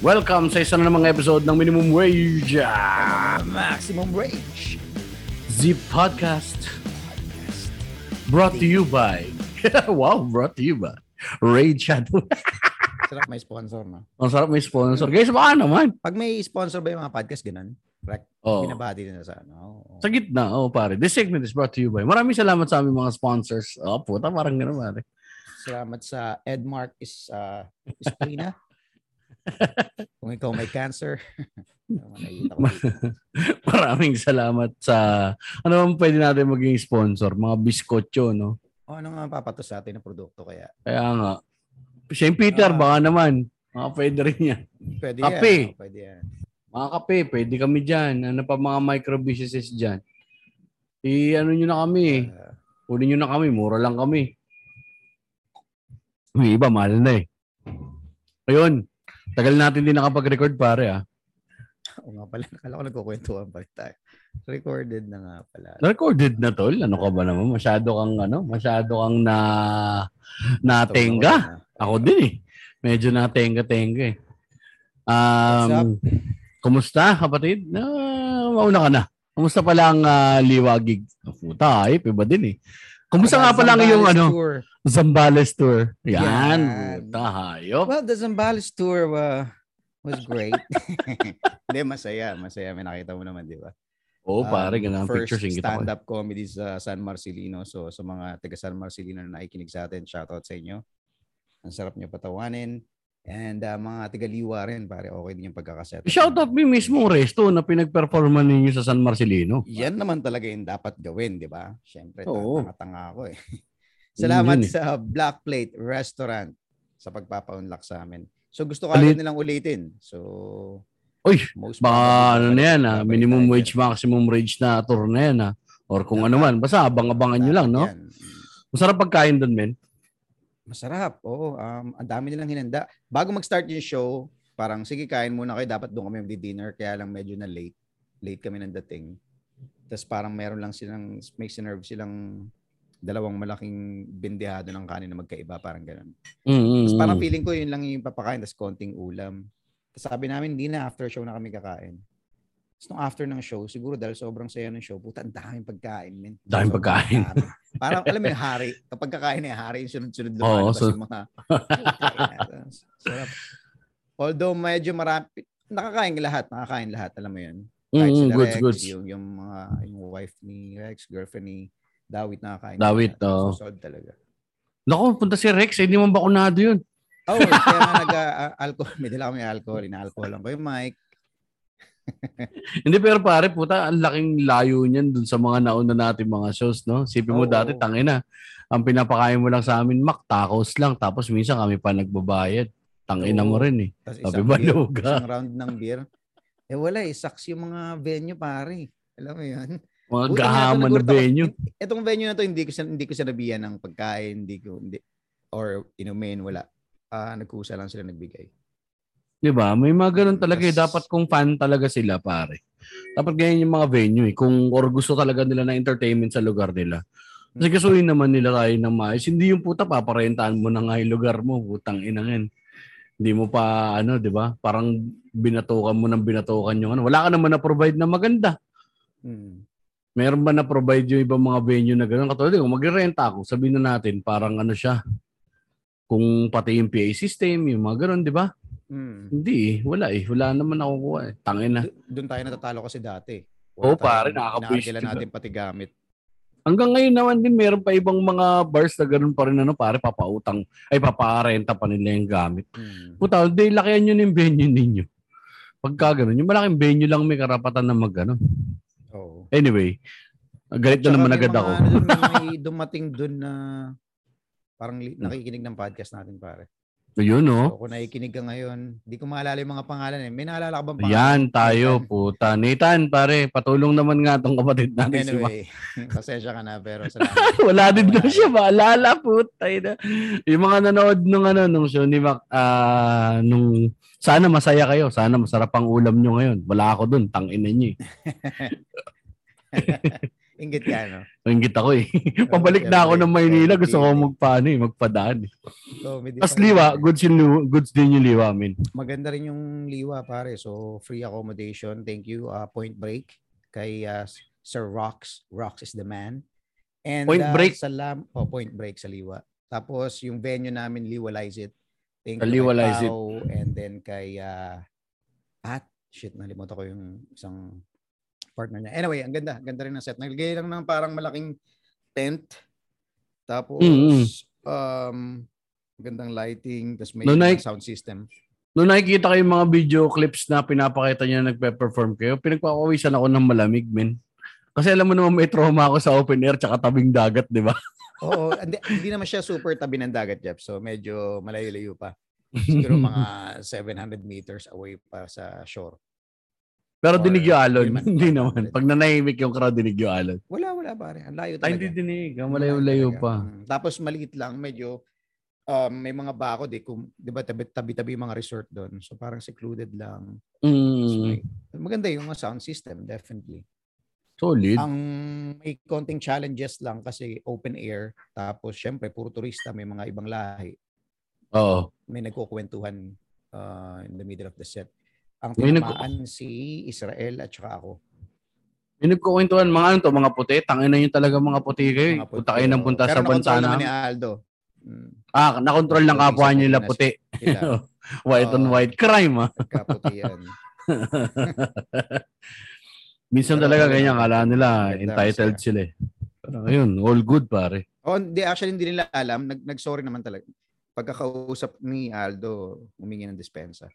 Welcome sa isa na namang episode ng Minimum Wage. Ah, Maximum Rage. Zip Podcast. Brought to you by... wow, brought to you by Rage Shadow. Sarap may sponsor, no? Ang sarap may sponsor. Guys, baka naman. Pag may sponsor ba yung mga podcast, ganun? Correct? Oh. Binabati na sa ano. Oo. Sa gitna, oh pare. This segment is brought to you by... Maraming salamat sa aming mga sponsors. Oh, puta, parang gano'n, pare. Salamat sa Edmark is uh, Isprina. Kung ikaw may cancer. Maraming salamat sa... Ano bang pwede natin maging sponsor? Mga biskotyo, no? O, ano nga papatos sa atin na produkto kaya? Kaya nga. St. Peter, Ah. baka naman. Mga pwede rin yan. Pwede Kape. yan. oh, Pwede yan. Mga kape, pwede kami dyan. Ano pa mga micro businesses dyan. I-ano nyo na kami. Uh, Kunin nyo na kami. Mura lang kami. May iba, mahal na eh. Ayun. Tagal natin din nakapag-record pare ah. o nga pala, nakala ko nagkukwentuhan pa rin tayo. Recorded na nga pala. Recorded na tol. Ano ka ba naman? Masyado kang ano? Masyado kang na natenga. Ako din eh. Medyo natenga-tenga eh. Um, kumusta kapatid? Na, mauna ka na. Kumusta pala ang ah, liwagig? Puta, ayop, iba din eh. Kumusta nga pala ang iyong ano, Tour. Zambales tour? Yan, Yan. puta, hayop. Well, the Zambales tour uh, was great. Hindi, masaya. Masaya. May nakita mo naman, di ba? Oo, oh, pare, Um, ganun ang first pictures. Ako. stand-up comedy sa San Marcelino. So, sa mga taga San Marcelino na nakikinig sa atin, shoutout sa inyo. Ang sarap nyo patawanin. And uh, mga taga-liwa rin, pare, okay din yung pagkakaset. Shout out mo mismong resto na pinag-performan ninyo sa San Marcelino. Yan naman talaga yung dapat gawin, di ba? Siyempre, Oo. tanga ako eh. Salamat eh. sa Black Plate Restaurant sa pagpapa-unlock sa amin. So, gusto ko Ulit- agad nilang ulitin. So, Uy, most baka ano na yan ah, babalik minimum wage, maximum wage na tour na yan ah. Or kung ano man, basta abang-abangan nyo lang, no? Yan. Masarap pagkain doon, men. Masarap. Oo, um, ang dami nilang hinanda. Bago mag-start yung show, parang sige kain muna kayo, dapat doon kami mag-dinner kaya lang medyo na late. Late kami ng dating. Tapos parang meron lang silang may sinerve silang dalawang malaking bindehado ng kanin na magkaiba, parang ganun. Mm, Tapos parang feeling ko yun lang yung papakain, tapos konting ulam. Tapos sabi namin, hindi na after show na kami kakain. Tapos nung after ng show, siguro dahil sobrang saya ng show, puta, ang daming pagkain, men. Daming pagkain. Parang, alam mo yung hari, kapag kakain na yung hari, yung sunod-sunod lumalabas so- yung mga Sarap. Although medyo marami, nakakain lahat, nakakain lahat, alam mo yun. Kahit Mm, goods, Rex, goods. Yung, yung mga, yung wife ni Rex, girlfriend ni Dawit nakakain. Dawit, oo. So, solid talaga. Naku, punta si Rex, eh, hindi mo bakunado yun. Oh, kaya nga nag-alcohol. May dala kami alcohol. Ina-alcohol lang ko yung mic. Hindi, pero pare, puta, ang laking layo niyan dun sa mga nauna natin mga shows, no? Sipin mo Oo. dati, tangina. Ang pinapakain mo lang sa amin, Mac, tacos lang. Tapos minsan kami pa nagbabayad. Tangina mo Oo. rin eh. Sabi isang, ba, luga? isang round ng beer. Eh wala eh. Sucks yung mga venue pare. Alam mo yun? Mga Buti gahaman na nagulat ako. venue. Itong venue na to, hindi ko, sin- hindi ko sinabihan ng pagkain. Hindi ko, hindi, or inumin, wala. Ah, nagkusa lang sila nagbigay. Di ba? May mga ganun talaga eh. Yes. Dapat kung fan talaga sila, pare. Dapat ganyan yung mga venue eh. Kung or gusto talaga nila na entertainment sa lugar nila. Kasi kasuhin naman nila tayo ng maayos. Hindi yung puta, paparentahan mo na nga yung lugar mo. Putang inangin. Hindi mo pa, ano, di ba? Parang binatukan mo ng binatukan yung ano. Wala ka naman na-provide na maganda. Hmm. Meron ba na-provide yung ibang mga venue na gano'n? Katulad, kung magre-renta ako, sabihin na natin, parang ano siya, kung pati yung PA system, yung mga gano'n, di ba? Hmm. Hindi eh. Wala eh. Wala naman nakukuha eh. Tangin na. Do- Doon tayo natatalo kasi dati. Oo, tayong- pare, nakaka-push inaarkila diba? natin pati gamit. Hanggang ngayon naman din, meron pa ibang mga bars na gano'n pa rin, ano, pare, papautang, ay, paparenta pa nila yung gamit. Hmm. Puta, di lakihan nyo yung venue ninyo. Pagka gano'n, yung malaking venue lang may karapatan na mag, ano. Oo. Anyway, galit na naman agad mga ako. ano dun, may dumating doon na parang nakikinig ng podcast natin pare. Yun, no? So, kung nakikinig ka ngayon, hindi ko maalala yung mga pangalan eh. May naalala ka bang pangalan? Yan tayo, puta. Nathan, pare, patulong naman nga tong kapatid natin si. Anyway, pasensya ka na pero salamat. Wala din Wala. siya, maalala, puta. ina. Yung mga nanood nung ano, nung show ni Mac, ah, nung, sana masaya kayo, sana masarap ang ulam nyo ngayon. Wala ako dun, tangina nyo eh. Inggit ka, no? Ingit ako eh. Pabalik na ako ng Maynila. Gusto ko magpaano eh, magpadaan eh. Comedy Tapos liwa, goods, yung, liwa- goods din yung liwa, min. Maganda rin yung liwa, pare. So, free accommodation. Thank you. Uh, Point Break kay uh, Sir Rocks. Rocks is the man. And Point uh, Break? Salam, oh, Point Break sa liwa. Tapos, yung venue namin, Liwalize It. Thank you Liwalize It. And then kay, uh, at, shit, nalimutan ko yung isang partner niya. Anyway, ang ganda. Ang ganda rin ng set. Naglagay lang ng parang malaking tent. Tapos, Mm-mm. um, gandang lighting. Tapos may No, Nike- sound system. Noong nakikita ko yung mga video clips na pinapakita niya na nagpe-perform kayo, pinagpapawisan ako ng malamig, men. Kasi alam mo naman may trauma ako sa open air tsaka tabing dagat, di ba? Oo, hindi, hindi naman siya super tabi ng dagat, Jeff. So medyo malayo-layo pa. Siguro mga 700 meters away pa sa shore. Pero dinig yung alon. Hindi naman. Pag nanahimik yung crowd, dinig yung alon. Wala, wala pare. Ang layo Ay, talaga. hindi dinig. Ang malayo-layo pa. Mm. Tapos maliit lang, medyo um, may mga bakod eh. Kung, di ba, tabi- tabi-tabi yung mga resort doon. So parang secluded lang. So, Mm, may- maganda yung sound system, definitely. solid. Ang may konting challenges lang kasi open air. Tapos syempre, puro turista, may mga ibang lahi. Oo. may nagkukwentuhan uh, in the middle of the set. Ang May nag- tinamaan si Israel at saka ako. Yung nagkukwentuhan, mga ano to, mga puti. Tangin na yun talaga mga puti kayo. Mga Punta kayo ng punta Pero sa bansa na. ni Aldo. Mm, Ah, nakontrol ng kapwa Puti nila puti. white on Oo. white. Crime, ah. nagkaputian. Minsan Pero talaga ganyan. Kala nila entitled masaya. sila eh. Pero ayun, all good pare. oh, hindi, actually hindi nila alam. Nag, nag-sorry naman talaga. Pagkakausap ni Aldo, humingi ng dispensa.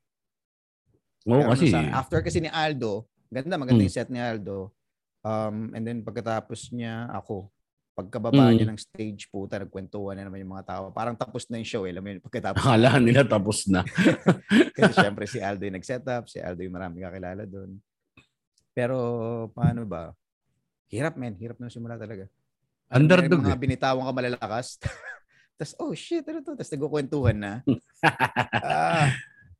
Oo, Pero kasi. sa- after kasi ni Aldo, ganda, maganda Mm. yung set ni Aldo. Um, and then pagkatapos niya, ako, pagkababa Mm. niya ng stage, puta, nagkwentuhan na naman yung mga tao. Parang tapos na yung show, eh. Alam mo yun, pagkatapos. Akala nila tapos na. Kasi syempre si Aldo yung nag-set up, si Aldo yung marami kakilala doon. Pero paano ba? Hirap men, hirap na simula talaga. Underdog eh. mga binitawang ka malalakas. Tapos, oh shit, ano to? Tapos nagkukwentuhan na. ah,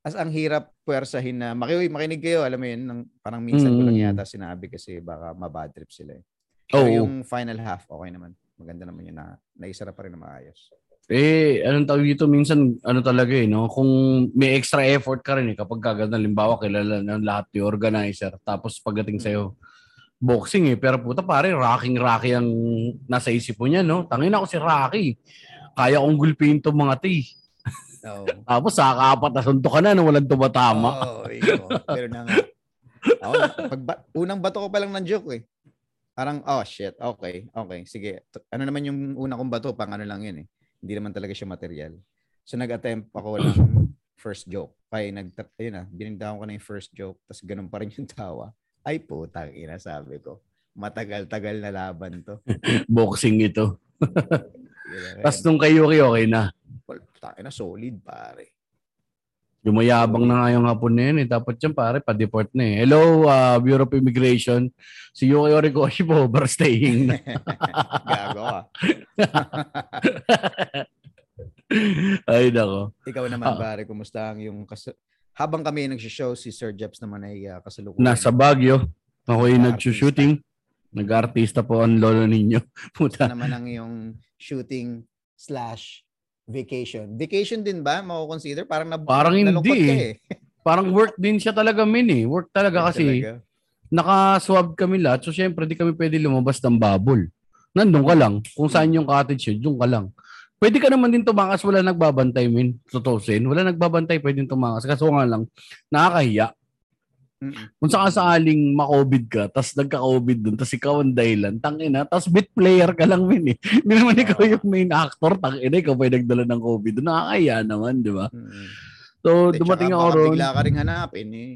as ang hirap puwersahin na, makiuy, makinig kayo, alam mo yun, nang, parang minsan ko lang Mm. yata sinabi kasi baka mabad trip sila eh. Pero Oo. yung final half, okay naman. Maganda naman yun na naisara pa rin na maayos. Eh, anong tawag dito, minsan, ano talaga eh, no? Kung may extra effort ka rin eh, kapag kaganda, limbawa, kilala ng lahat yung organizer, tapos pagdating sa'yo, boxing eh, pero puta pare, rocking-rocky ang nasa isip mo niya, no? Tangin ako si Rocky. Kaya kong gulpin to mga ti. Oo. Tapos sa kaapat na suntok ka na nung walang tumatama. Oo, iyo. Pero na nga. Ako, pag ba- unang bato ko pa lang ng joke eh. Parang, oh shit, okay, okay, sige. Ano naman yung una kong bato, pang ano lang yun eh. Hindi naman talaga siya material. So nag-attempt ako ng first joke. Ay, nag ayun na, binindahan ko na yung first joke, tapos ganun pa rin yung tawa. Ay putang ina, sabi ko. Matagal-tagal na laban to. Boxing ito. Tapos nung kay Yuki, okay na. Tangina, solid pare. Lumayabang na nga yung hapon na yun eh. Dapat yan pare, pa-deport na eh. Hello, uh, Bureau of Immigration. Si Yuki Origoshi po, overstaying na. Gago ka. Ay, nako. Ikaw naman, Ah. pare, kumusta ang yung kas- habang kami nagsishow, si Sir Jeps naman ay uh, kasalukuyan. Nasa Baguio. Ako Nag-artista. nag-shooting. Nag-artista po ang lolo ninyo. Puta. naman ang yung shooting slash vacation. Vacation din ba? Mako-consider? Parang, na, Parang hindi ka eh. Parang work din siya talaga, min eh. Work talaga kasi Talaga. naka-swab kami lahat. So, syempre, di kami pwede lumabas ng bubble. Nandun ka lang. Kung saan yung cottage yun, doon ka lang. Pwede ka naman din tumakas, wala nagbabantay, min. Tutusin. Wala nagbabantay, pwede tumakas. Kaso nga lang, nakakahiya. Kung sakasaling ma-COVID ka, tas nagka-COVID dun, tas ikaw ang dahilan, tangina, tas bit player ka lang, min eh. Hindi naman ikaw Oo. yung main actor, tangina, ikaw pa yung nagdala ng COVID dun. Nakakahiya naman, di ba? So, Hindi, dumating ako ron. Bigla ka rin hanapin eh.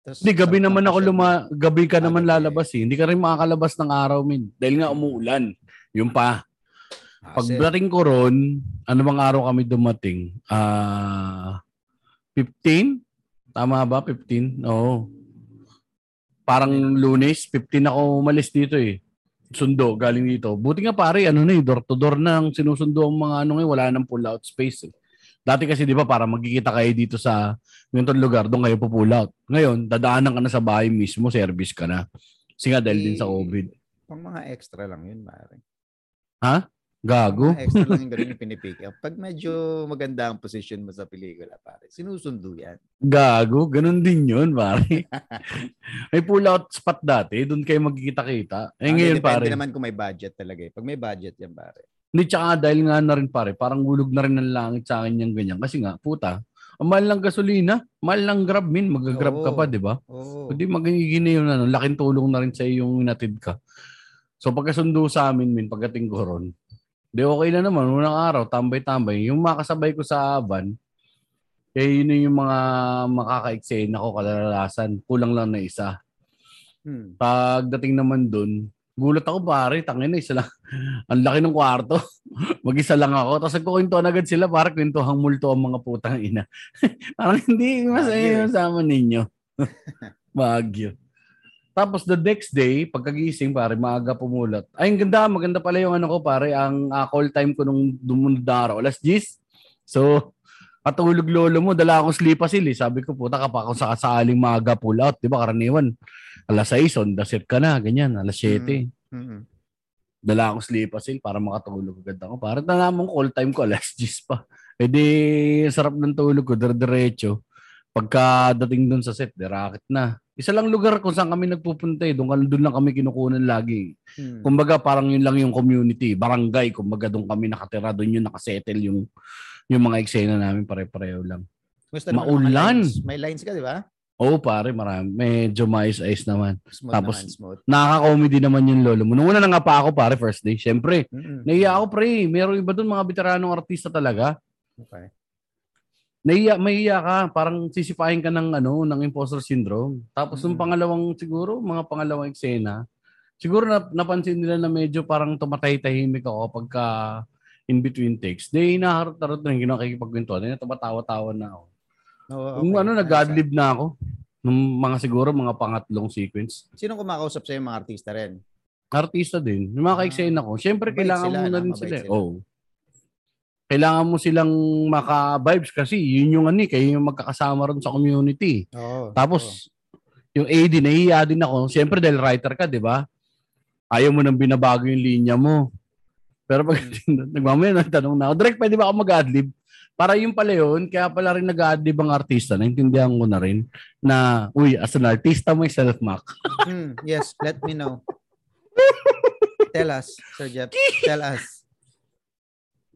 Tas Hindi, gabi naman ako luma, gabi ka Ah, naman lalabas eh. Hindi ka rin makakalabas ng araw, min. Dahil nga umuulan. Yung pa. Ah, Pagdating ko ron, ano bang araw kami dumating? Ah, 15? Tama ba? 15? Oo. Parang lunes, 15 ako umalis dito eh. Sundo, galing dito. Buti nga pare, ano na eh, door to door na ang sinusundo ang mga ano ngayon, wala nang pull out space eh. Dati kasi di ba para magkikita kayo dito sa ganitong lugar, doon kayo pull out. Ngayon, dadaanan ka na sa bahay mismo, service ka na. Kasi nga dahil din sa Eh, COVID. Pang mga extra lang yun, pare. Gago. Mga extra lang yung ganun yung pinipick up. Pag medyo maganda ang position mo sa pelikula, pare, sinusundo yan. Gago. Ganun din yun, pare. may pull out spot dati. Doon kayo magkikita-kita. Eh ngayon, depende pare. naman kung may budget talaga eh. Pag may budget yan, pare. Hindi, tsaka dahil nga na rin, pare, parang gulog na rin ng langit sa akin yung ganyan. Kasi nga, puta, ang mahal ng gasolina, mahal ng grab, min. Mag-grab ka pa, di ba? Oo. Hindi magiging yun, ano, laking tulong na rin sa iyo yung inatid ka. So pagkasundo sa amin, min, pagdating ko ron, di okay na naman, unang araw, tambay-tambay. Yung makasabay ko sa van, eh yun yung mga makaka-eksena ko, kalalasan. Kulang lang na isa. Hmm. Pagdating naman dun, gulat ako pare, tangin na isa lang. ang laki ng kwarto. Mag-isa lang ako. Tapos nagkukwentuhan agad sila, para kwentuhang multo ang mga putang ina. Parang hindi masaya eh. yung sama ninyo. Bagyo. Tapos the next day, pagkagising pare, maaga pumulat. Ay, ang ganda, maganda pala yung ano ko pare, ang ah, call time ko nung dumunod na araw, alas 10. So, katulog lolo mo, dala akong sleepasil eh. Sabi ko, puta ka pa kung sakasaling maaga pull out, di ba karaniwan? Alas 6, on the set ka na, ganyan, alas 7. Mm-mm. Dala akong sleepasil para makatulog agad ako. Para na namang call time ko, alas 10 pa. E di, sarap ng tulog ko, dire-diretso. Pagka dating doon sa set, di racket na. Isa lang lugar kung saan kami nagpupunta eh. Doon, doon lang kami kinukunan lagi. Hmm. Kumbaga parang yun lang yung community, barangay, kumbaga doon kami nakatira, doon yun nakasettle yung yung mga eksena namin pare-pareho lang. Gusto Maulan. lines. May lines ka, di ba? Oo pare, marami. Medyo mais-ayos naman. Smooth Tapos- naman, smooth. Nakaka-comedy naman yung lolo mo. Nung una na nga pa ako pare, first day. Siyempre, Mm-mm. naiya ako pre. Meron iba doon mga veteranong artista talaga. Okay. Naiya, mahiya ka. Parang sisipahin ka ng, ano, ng imposter syndrome. Tapos Mm. pangalawang, siguro, mga pangalawang eksena, siguro na, napansin nila na medyo parang tumatay-tahimik ako pagka in between takes. Di, hinaharot-harot na yung kinakikipagkwentuhan. Di, tumatawa-tawa na ako. Kung okay. ano, Ayos, nag-adlib na ako. Nung mga siguro, mga pangatlong sequence. ah. Sino kumakausap sa'yo mga artista rin? Artista din. Yung mga ka-eksena ko. Siyempre, Mabait kailangan sila, mo na no? rin Mabait sila. eh. sila. Oo. Kailangan mo silang maka-vibes kasi yun yung ano, eh, kayo yung magkakasama ron sa community. Oo. Tapos, yung AD, nahihiya din ako. Siyempre, dahil writer ka, di ba? Ayaw mo nang binabago yung linya mo. Pero pag nagmamaya nagtanong na ako, direct pwede ba ako mag-adlib? Para yung pala yun, kaya pala rin nag-adlib ang artista, naintindihan ko na rin na, uy, as an artista myself, Mac. Hmm, yes, let me know. Tell us, Sir Jeff. Tell us.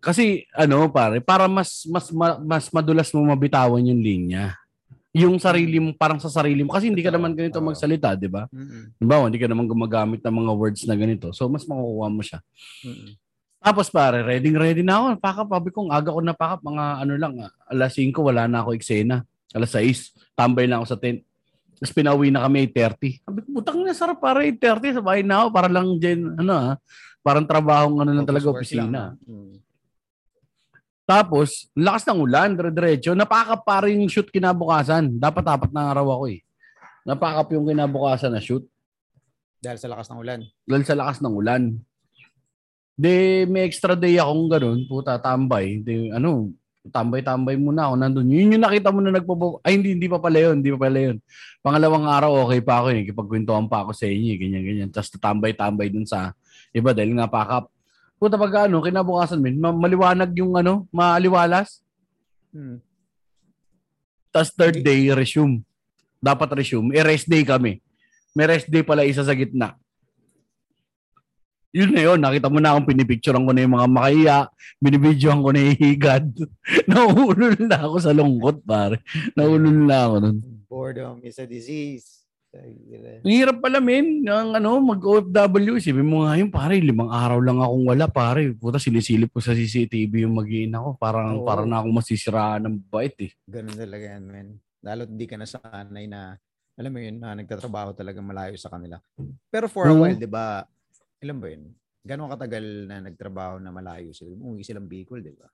Kasi ano pare, para mas mas ma- mas madulas mo mabitawan yung linya. Yung sarili mo, parang sa sarili mo. Kasi hindi ka naman ganito magsalita, di ba? Ba? Hindi ka naman gumagamit ng mga words na ganito. So, mas makukuha mo siya. Mm-mm. Tapos pare, ready ready na ako. Pakap, sabi ko, aga ko na pakap. Mga ano lang, alas 5, wala na ako eksena. Alas 6, tambay na ako sa tent. Tapos pinauwi na kami 8.30. Sabi ko, putang na sarap para 8.30. Sa bahay na ako. Para lang dyan, ano ah, parang trabahong ano lang talaga, opisina. lang, mm. Tapos, lakas ng ulan, dire-diretso. Napakap pa rin yung shoot kinabukasan. Dapat apat na araw ako eh. Napakap yung kinabukasan na shoot. Dahil sa lakas ng ulan. Dahil sa lakas ng ulan. De, may extra day akong ganun. Puta, tambay. De, ano, tambay-tambay muna ako nandun. Yun yung nakita mo na nagpo Ay, hindi, hindi pa pala yun. Hindi pa pala yun. Pangalawang araw, okay pa ako eh. Kipagkwentuhan pa ako sa inyo. eh, Ganyan, ganyan. Tapos tambay-tambay dun sa iba dahil nga pakap. Puta, pag ano, kinabukasan min, ma- maliwanag yung ano, maaliwalas. Mm. Tapos third day, resume. Dapat resume. Eh, rest day kami. May rest day pala isa sa gitna. Yun na yun. Nakita mo na akong pinipicturean ko na yung mga makaya. Binibidyohan ko na yung higad. Naulol na ako sa lungkot, pare. Naulol na ako nun. Boredom is a disease. Ang hirap pala, men. Ang ano, mag-OFW. Sipin mo nga yun, pare. Limang araw lang akong wala, pare. Puta, sinisilip ko sa CCTV yung mag ako. Parang, Oo. parang na akong masisiraan ng bait eh. Ganun talaga yan, man. Lalo di ka nasanay na, alam mo yun, na nagtatrabaho talaga malayo sa kanila. Pero for a Oo. while, di ba, alam ba yun, gano'ng katagal na nagtrabaho na malayo sila? Umuwi silang Bicol, di ba?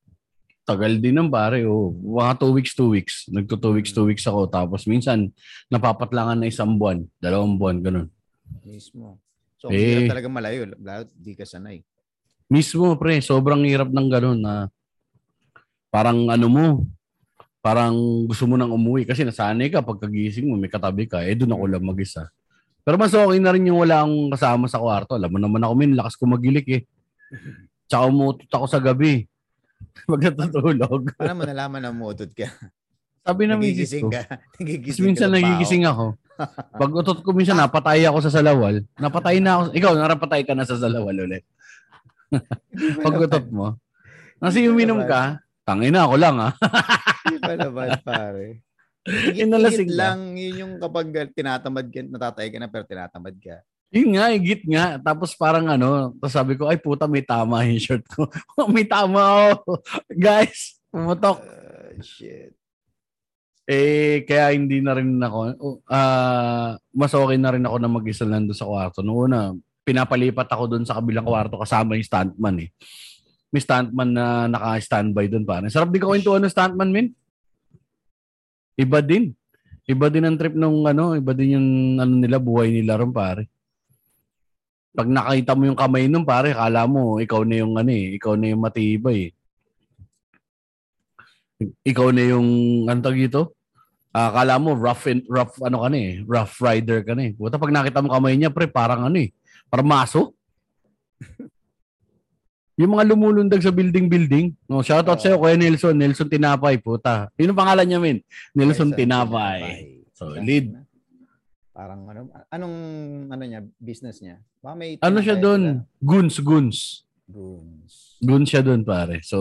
Tagal din ng pare, oh. Mga two weeks, two weeks. Nagto two weeks, two weeks ako. Tapos minsan, napapatlangan na isang buwan, dalawang buwan, ganun. Mismo. So, Eh. hirap talaga malayo, lalo di ka sanay. Mismo, pre, sobrang hirap ng ganun na parang ano mo, parang gusto mo nang umuwi kasi nasanay ka pagkagising mo, may katabi ka, eh doon ako lang mag-isa. Pero mas okay na rin yung wala akong kasama sa kwarto. Alam mo naman ako, min, lakas ko magilik eh. Tsaka umutot ako sa gabi. Pag natutulog. Paano mo nalaman na umutot ka? Sabi ng misis Nagigising ko. ka. Nagigising minsan ka ng nagigising ako. Pag utot ko minsan, napatay ako sa salawal. Napatay na ako. Ikaw, narapatay ka na sa salawal ulit. Pag utot mo. Kasi uminom ka, tangin na ako lang ah. Hindi pa naman, pare. Inalasing ka. lang, yun yung kapag tinatamad ka, natatay ka na pero tinatamad ka. Yun nga, igit nga. Tapos parang ano, tapos sabi ko, ay puta, may tama yung shirt ko. may tama ako. Guys, pumutok. Uh, shit. Eh, kaya hindi na rin ako, ah mas okay na rin ako na mag-isa lang doon sa kwarto. Noong una, pinapalipat ako doon sa kabilang kwarto kasama yung stuntman eh. May stuntman na naka-standby doon pa. Sarap din kawentuhan ng stuntman, min. Iba din. Iba din ang trip nung ano, iba din yung ano nila, buhay nila ron pare. Pag nakita mo yung kamay nun pare, kala mo ikaw na yung ano eh, ikaw na yung matibay eh. Ikaw na yung ano tawag dito? Ah, kala mo rough and, rough ano ka na eh, rough rider ka na eh. Puta pag nakita mo kamay niya pre, parang ano eh, parang maso. yung mga lumulundag sa building-building. No, shout out Oo. sa'yo, Kuya Nelson. Nelson Tinapay, puta. Yun ang pangalan niya, min. Nelson Nelson Tinapay. Tinapay. Solid. Parang ano, anong ano niya, business niya? Baka may Ano siya doon? Guns, guns. Goons. Guns siya doon, pare. So,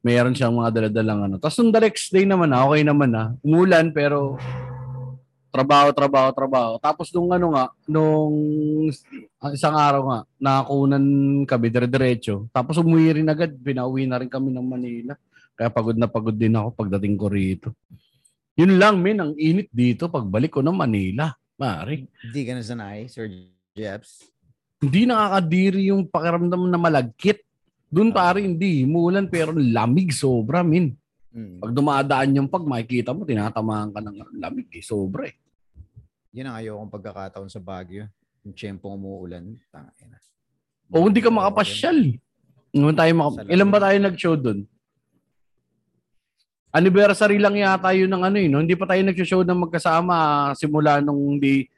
mayroon siyang mga daladalang ano. Tapos nung the next day naman, ah, okay naman na. Umulan, pero trabaho, trabaho, trabaho. Tapos nung ano nga, nung ah, isang araw nga, nakakunan kami dire-diretso. Tapos umuwi rin agad, pinauwi na rin kami ng Manila. Kaya pagod na pagod din ako pagdating ko rito. Yun lang, min, ang init dito pagbalik ko ng Manila. Mari. Hindi ka na sanay, Sir Jeps. Hindi nakakadiri yung pakiramdam na malagkit. Doon Ah. pare hindi, umulan pero lamig sobra, min. Mm. Pag dumadaan yung pag makikita mo, tinatamaan ka ng lamig eh, sobra eh. Yun ang ayokong pagkakataon sa Baguio. Yung tiyempong umuulan. Tangin na. O hindi ka makapasyal. Naman tayo maka- Ilan ba tayo nag-show doon? Anniversary lang yata yun ng ano eh, no? Hindi pa tayo nag-show ng magkasama simula nung di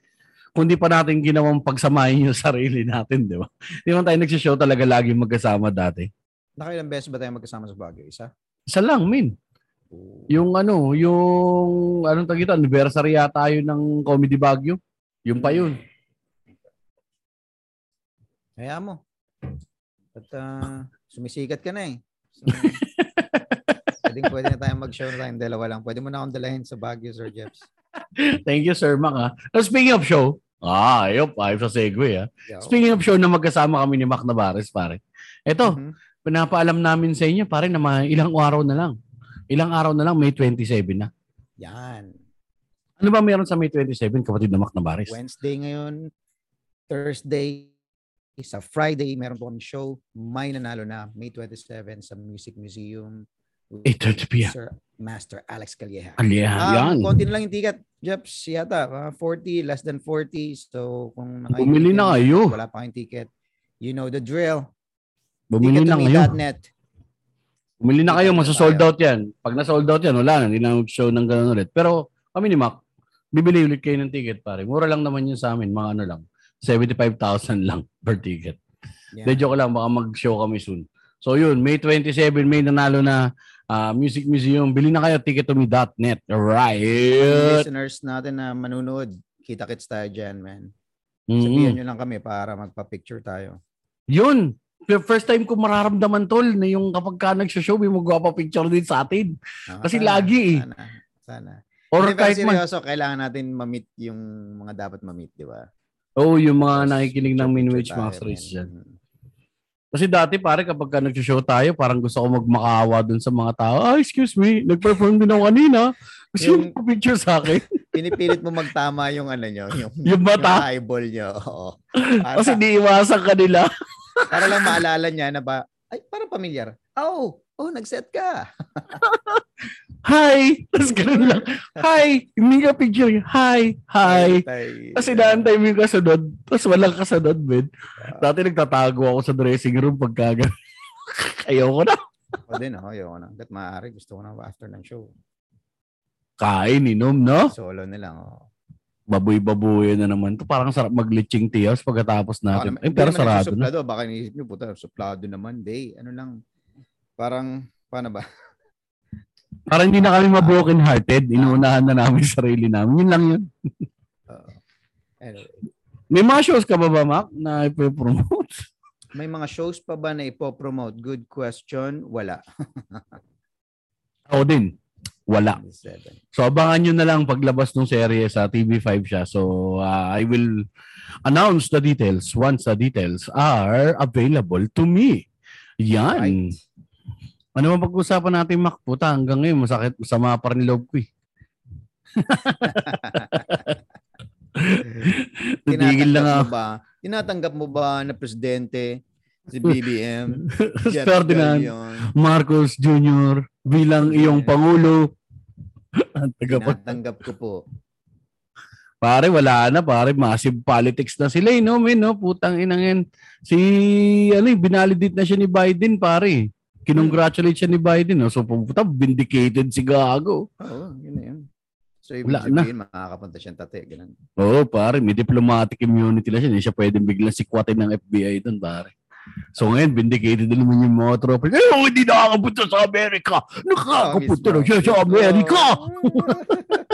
kung di pa natin ginawang pagsamahin yung sarili natin, di ba? Hindi man tayo nag-show talaga lagi magkasama dati. Nakailang beses ba tayo magkasama sa Baguio? Isa? Isa lang, min. Yung ano, yung anong ito, anniversary yata yun ng Comedy Baguio. Yung pa yun. Kaya mo. At ah, sumisikat ka na eh. So, pwedeng pwede na tayo mag-show na tayong dalawa lang. Pwede mo na akong dalahin sa Baguio, Sir Jeps. Thank you, Sir Mac. Ha? Speaking of show, ah, ayop, ayop sa segue. Ha? Speaking of show na magkasama kami ni Mac Navares, pare. Ito, Mhm. pinapaalam namin sa inyo, pare, na mga ilang araw na lang. Ilang araw na lang, May 27 na. Yan. Ano ba meron sa May 27, kapatid na Mac Navares? Wednesday ngayon, Thursday, sa Friday, meron po kami show. May nanalo na, May 27 sa Music Museum. With 8:30 p.m. Sir Master Alex Calleja. Alya, Ah, yan. konti na lang yung ticket. Jeps, yata. ah, 40, less than 40. So, kung Bumili na kayo. Wala pa kayong ticket. You know the drill. Bumili na kayo. Ticket2me.net. Bumili na kayo, masasold out yan. Pag na-sold out yan, wala na, hindi na show ng ganun ulit. Pero kami ni Mac, bibili ulit kayo ng ticket, pare. Mura lang naman yun sa amin, mga ano lang. 75,000 lang per ticket. Yan. De joke lang, baka mag-show kami soon. So yun, May 27, may nanalo na ah, Music Museum. Bili na kayo, ticket2me.net. Mga Right. listeners natin na manunood, kita-kits tayo dyan, man. Sabihan nyo lang kami para magpa-picture tayo. Yun. First time ko mararamdaman tol na yung kapag ka nagsho-show, may magwapa picture din sa atin. Ah, Kasi sana, lagi eh. Sana. Sana. Or Hindi, kahit man. seryoso, kailangan natin ma-meet yung mga dapat ma-meet, di ba? Oo, oh, yung mga nakikinig ng Minwich Masters man. dyan. Kasi dati pare kapag ka nagsho-show tayo, parang gusto ko magmakaawa dun sa mga tao. Ah, excuse me, nag-perform din ako kanina. Kasi yung Yung- picture sa akin. Pinipilit mo magtama yung ano nyo, yung, Yung mata. eyeball nyo. Oo. Para, Kasi di iwasan kanila. para lang maalala niya na ba, ay, parang pamilyar. Oh, oh, nag-set ka. Hi! Tapos ganun lang. Hi! Hindi ka picture. Hi! Hi! Tay- Kasi naantay mo yung kasunod. Tapos walang kasunod, man. Dati nagtatago ako sa dressing room pagka ganun. Ayoko na. Ako din, oh, ayoko na. Hanggat maaari, gusto ko na after ng show. Kain, inom, no? Solo na lang, oh. baboy-baboy na naman. To parang sarap maglitsing tiyas pagkatapos Baka natin. naman- Eh, pero sarado na. nagsusuplado. Baka iniisip nyo, puta, suplado naman. Day, ano lang. Parang, paano ba? Parang hindi na kami ma-broken hearted. Inuunahan na namin sarili namin. Yun lang yun. Uh, anyway. May mga shows ka ba ba, Mac, na ipopromote? May mga shows pa ba na ipopromote? Good question. Wala. Ako din. Wala. So abangan nyo na lang paglabas ng serye sa TV5 siya. So uh, I will announce the details once the details are available to me. Yan. Right. Ano bang pag-usapan natin, Mac? Puta, hanggang ngayon, masakit, masama pa rin loob ko eh. Natigil lang ako. mo ba? Tinatanggap mo ba na presidente si BBM? Jeff Ferdinand Galion, Marcos Jr. bilang iyong Pangulo. Tinatanggap ko po. Pare, wala na, pare. Massive politics na sila, eh, no, men, no? Putang inang yan. Si, ano, eh, binalidate na siya ni Biden, pare. Kinongratulate siya ni Biden, no? So, puta, vindicated si Gago. Oo, yun na yun. So, ibig Wala na. sabihin, makakapunta siyang tate. Ganun. Oo, pare. May diplomatic immunity na siya. Hindi siya pwedeng biglang sikwatin ng FBI doon, pare. So ngayon, vindicated na naman yung mga tropa. Eh, oh, hindi nakakapunta sa Amerika. Nakakapunta na siya sa Amerika.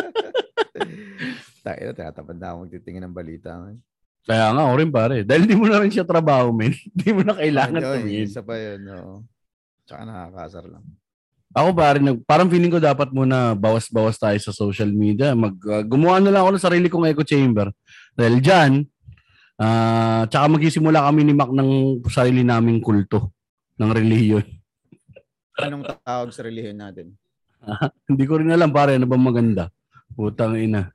Tayo, tinatamad na ako magtitingin ng balita. man. Kaya nga, ako rin pare. Dahil di mo na rin siya trabaho, men. Di mo na kailangan Ayun, tumingin. Isa pa yun, no. Tsaka nakakasar lang. Ako pare, nag, parang feeling ko dapat muna bawas-bawas tayo sa social media. Mag, uh, gumawa na lang ako ng sarili kong echo chamber. Dahil dyan, ah tsaka magsisimula kami ni Mac ng sarili naming kulto ng reliyon. Anong tawag sa relihiyon natin? Hindi ko rin alam pare, ano ba maganda. Putang ina.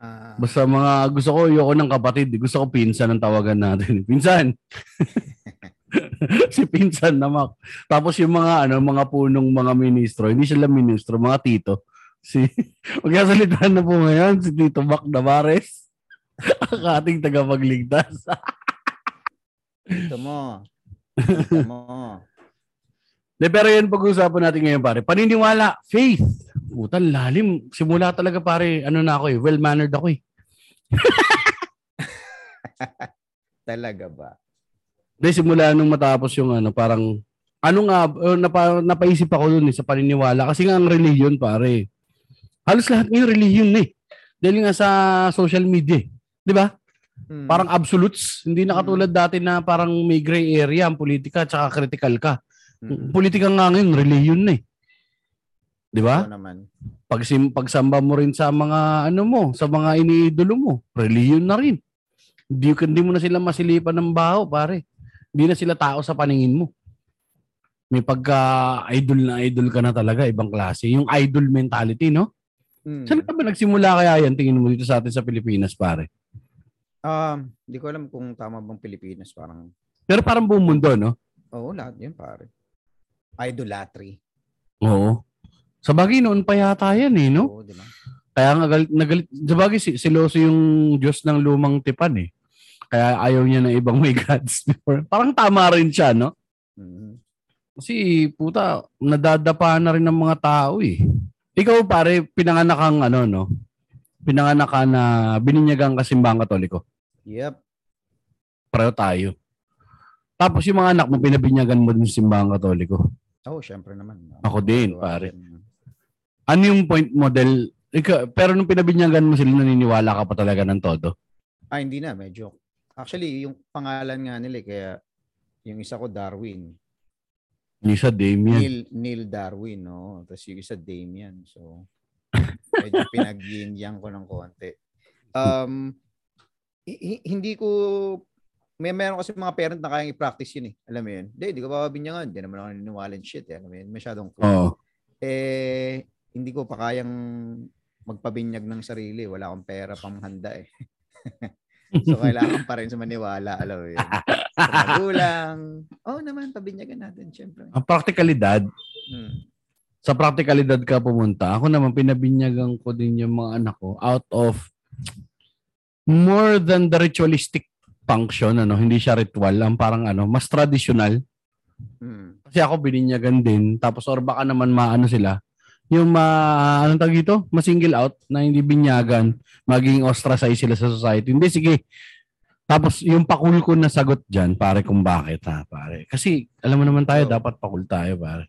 Ah, Basta mga gusto ko, ayoko ng kapatid. Gusto ko pinsan ang tawagan natin. Pinsan! si pinsan na Mac. Tapos yung mga ano, mga punong mga ministro, hindi sila ministro, mga tito. Si Magkasalitaan na po ngayon si Tito Mac Navares. ang ating tagapagligtas. ito mo. Ito mo. De, pero yan pag-uusapan natin ngayon pare. Paniniwala, faith. Puta, lalim. Simula talaga pare, ano na ako eh, well-mannered ako eh. Talaga ba? De, simula nung matapos yung ano, parang, ano nga, uh, napa, napaisip ako dun eh, sa paniniwala. Kasi nga ang religion, pare. Halos lahat ngayon religion eh. Dahil nga sa social media eh. Di ba? Hmm. Parang absolutes. Hindi na katulad dati na parang may gray area ang politika tsaka critical ka. Mm. Politika nga ngayon, religion na eh. Di ba? Naman. Pag sim, pagsamba mo rin sa mga ano mo, sa mga iniidolo mo, religion na rin. Hindi, hindi mo na sila masilipan ng baho, pare. Hindi na sila tao sa paningin mo. May pagka-idol na idol ka na talaga, ibang klase. Yung idol mentality, no? Hmm. Saan ka ba nagsimula kaya yan? Tingin mo dito sa atin sa Pilipinas, pare. Um, di ko alam kung tama bang Pilipinas. Parang, Pero parang buong mundo, no? oo, lahat yun, pare. Idolatry. Oo. Sa bagay noon pa yata yan, eh, no? Oo, di ba? Kaya nga galit, nagalit, sa bagay, si, siloso yung Diyos ng lumang tipan, eh. Kaya ayaw niya ng ibang may gods before. Parang tama rin siya, no? Mhm. Kasi, puta, nadadapa na rin ng mga tao, eh. Ikaw, pare, pinanganak kang, ano, no? Pinanganak ka na bininyagang kasimbang katoliko. Yep. Pareho tayo. Tapos yung mga anak mo, pinabinyagan mo din sa simbang katoliko. Oo, oh, syempre naman. Ako din, Gawa pare. din. Ano yung point model? Ikaw, pero nung pinabinyagan mo sila, naniniwala ka pa talaga ng todo? Ah, hindi na, medyo. Actually, yung pangalan nga nila, eh, kaya yung isa ko Darwin. Yung isa, Damien. Neil, Neil Darwin, no? Tapos yung isa Damian. So, medyo pinag ko ng konti. Um, hi- hi- hindi ko, may meron kasi mga parent na kayang i-practice yun eh. Alam mo yun? Hindi, hindi ko papabinyangan. Hindi naman ako naniniwala in shit eh. Alam mo yun? Masyadong cool. Oo. Eh, hindi ko pa kayang magpabinyag ng sarili. Wala akong pera pang handa eh. so, kailangan pa rin sa maniwala. Alam mo yun? Sa magulang. Oo oh, naman, pabinyagan natin, syempre. Ang praktikalidad, Hmm. sa praktikalidad ka pumunta, ako naman pinabinyagan ko din yung mga anak ko out of more than the ritualistic function, ano, hindi siya ritual, ang parang ano, mas traditional. Hmm. Kasi ako bininyagan din, tapos or baka naman maano sila, yung ma, anong tawag dito? Ma-single out na hindi binyagan, maging ostracized sila sa society. Hindi, sige. Tapos yung pakul ko na sagot dyan, pare, kung bakit ha, pare. Kasi alam mo naman tayo, Oh. dapat pakul tayo, pare.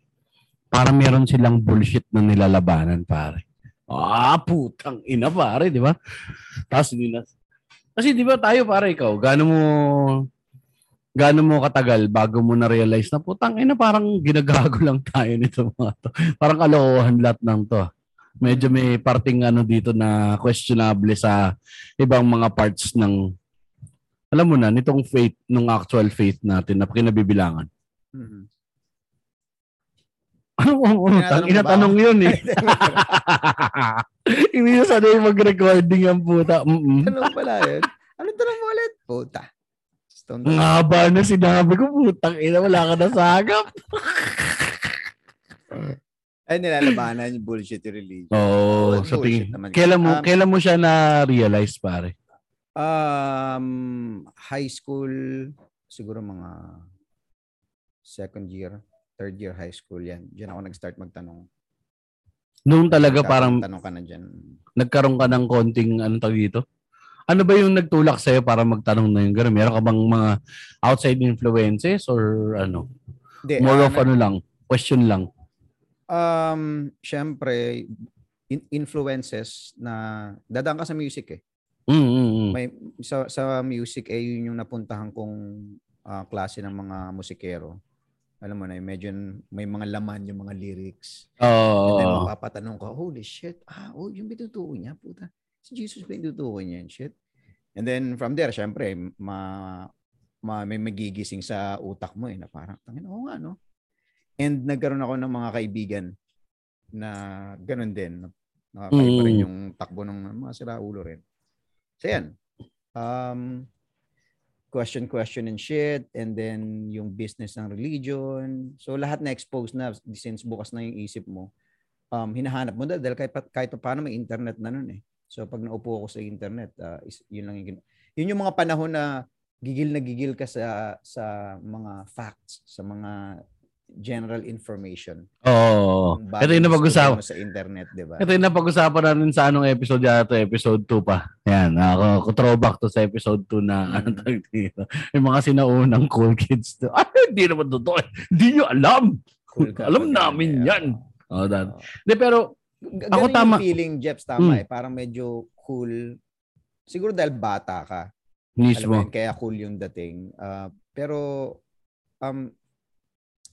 Para meron silang bullshit na nilalabanan, pare. Ah, putang ina, pare, di ba? Tapos hindi na. Kasi di ba tayo, pare, ikaw, gaano mo gaano mo katagal bago mo na-realize na putang ina parang ginagago lang tayo nito mga to. Parang kalokohan lahat ng to. Medyo may parting ano dito na questionable sa ibang mga parts ng alam mo na nitong faith nung actual faith natin na kinabibilangan. Mhm. Ano ang utang? Tinatanong mo ba Inatanong yun eh. Hindi na sanay mag-recording ang puta. Mm-mm. Tanong pala yun. Ano tanong mo ulit? Puta. Stone Ang haba na sinabi ko, putang ina, wala ka na sagap. Ay, nilalabanan yung bullshit yung religion. Oo, Oh, sa tingin. naman. Kailan mo, Um, kailan mo siya na-realize, pare? Um, high school, siguro mga second year, third year high school yan. Diyan ako nag-start magtanong. Noong talaga parang Tanong ka na dyan. nagkaroon ka ng konting, ano tawag dito? Ano ba yung nagtulak sa'yo para magtanong na yung gano'n? Meron ka bang mga outside influences or ano? Hindi, More ah, of ano lang, question lang. Um, syempre, in- influences na dadaan ka sa music eh. Mm, mm, mm. May sa sa music eh yun yung napuntahan kong ah, klase ng mga musikero. Alam mo na, medyo may mga laman yung mga lyrics. And then mapapatanong ka, holy shit, ah, oh, yung bitutuko niya, puta. Si Jesus ba yung tutuko niya and shit? And then from there, syempre, ma, ma may magigising sa utak mo eh, na parang, tangin, oo nga, no? And nagkaroon ako ng mga kaibigan na ganun din. Nakakaiba rin Mm. yung takbo ng mga siraulo rin. So yan. Um, question, question and shit. And then yung business ng religion. So lahat na exposed na since bukas na yung isip mo. Um, hinahanap mo dahil kahit, kahit pa paano may internet na nun eh. So pag naupo ako sa internet, ah, is, yun lang yung, gin- yun yung mga panahon na gigil na gigil ka sa sa mga facts, sa mga general information. Oo. Yung Ito yung napag-usapan. sa internet, di ba? Ito yung napag-usapan natin sa anong episode yata, episode 2 pa. Yan, ako, ako throwback to sa episode 2 na Mm. ano tawag dito. Yung mga sinaunang cool kids to. Ah, hindi naman totoo. Hindi nyo alam. Cool Alam namin eh. yan. Oh, that. Oo. Hindi, pero, Ako ganun yung tama. feeling, Jeps, tama Mm. eh. Parang medyo cool. Siguro dahil bata ka. Alam mo mismo. kaya cool yung dating. Ah, pero, um,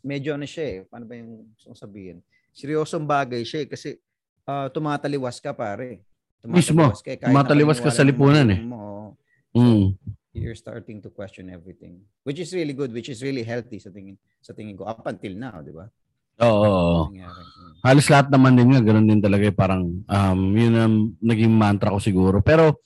medyo ano siya eh. Paano ba yung gusto sabihin? Seryosong bagay siya eh. Kasi ah, tumataliwas ka pare. Mismo. Tumataliwas ka, eh. Tumataliwas ka sa lipunan eh. mo, oo, Mm. you're starting to question everything. Which is really good, which is really healthy sa tingin sa tingin ko up until now, di ba? Oo. oo, oo. Nangyari. Mm. Halos lahat naman din nga, ganun din talaga eh, parang um, yun ang naging mantra ko siguro. Pero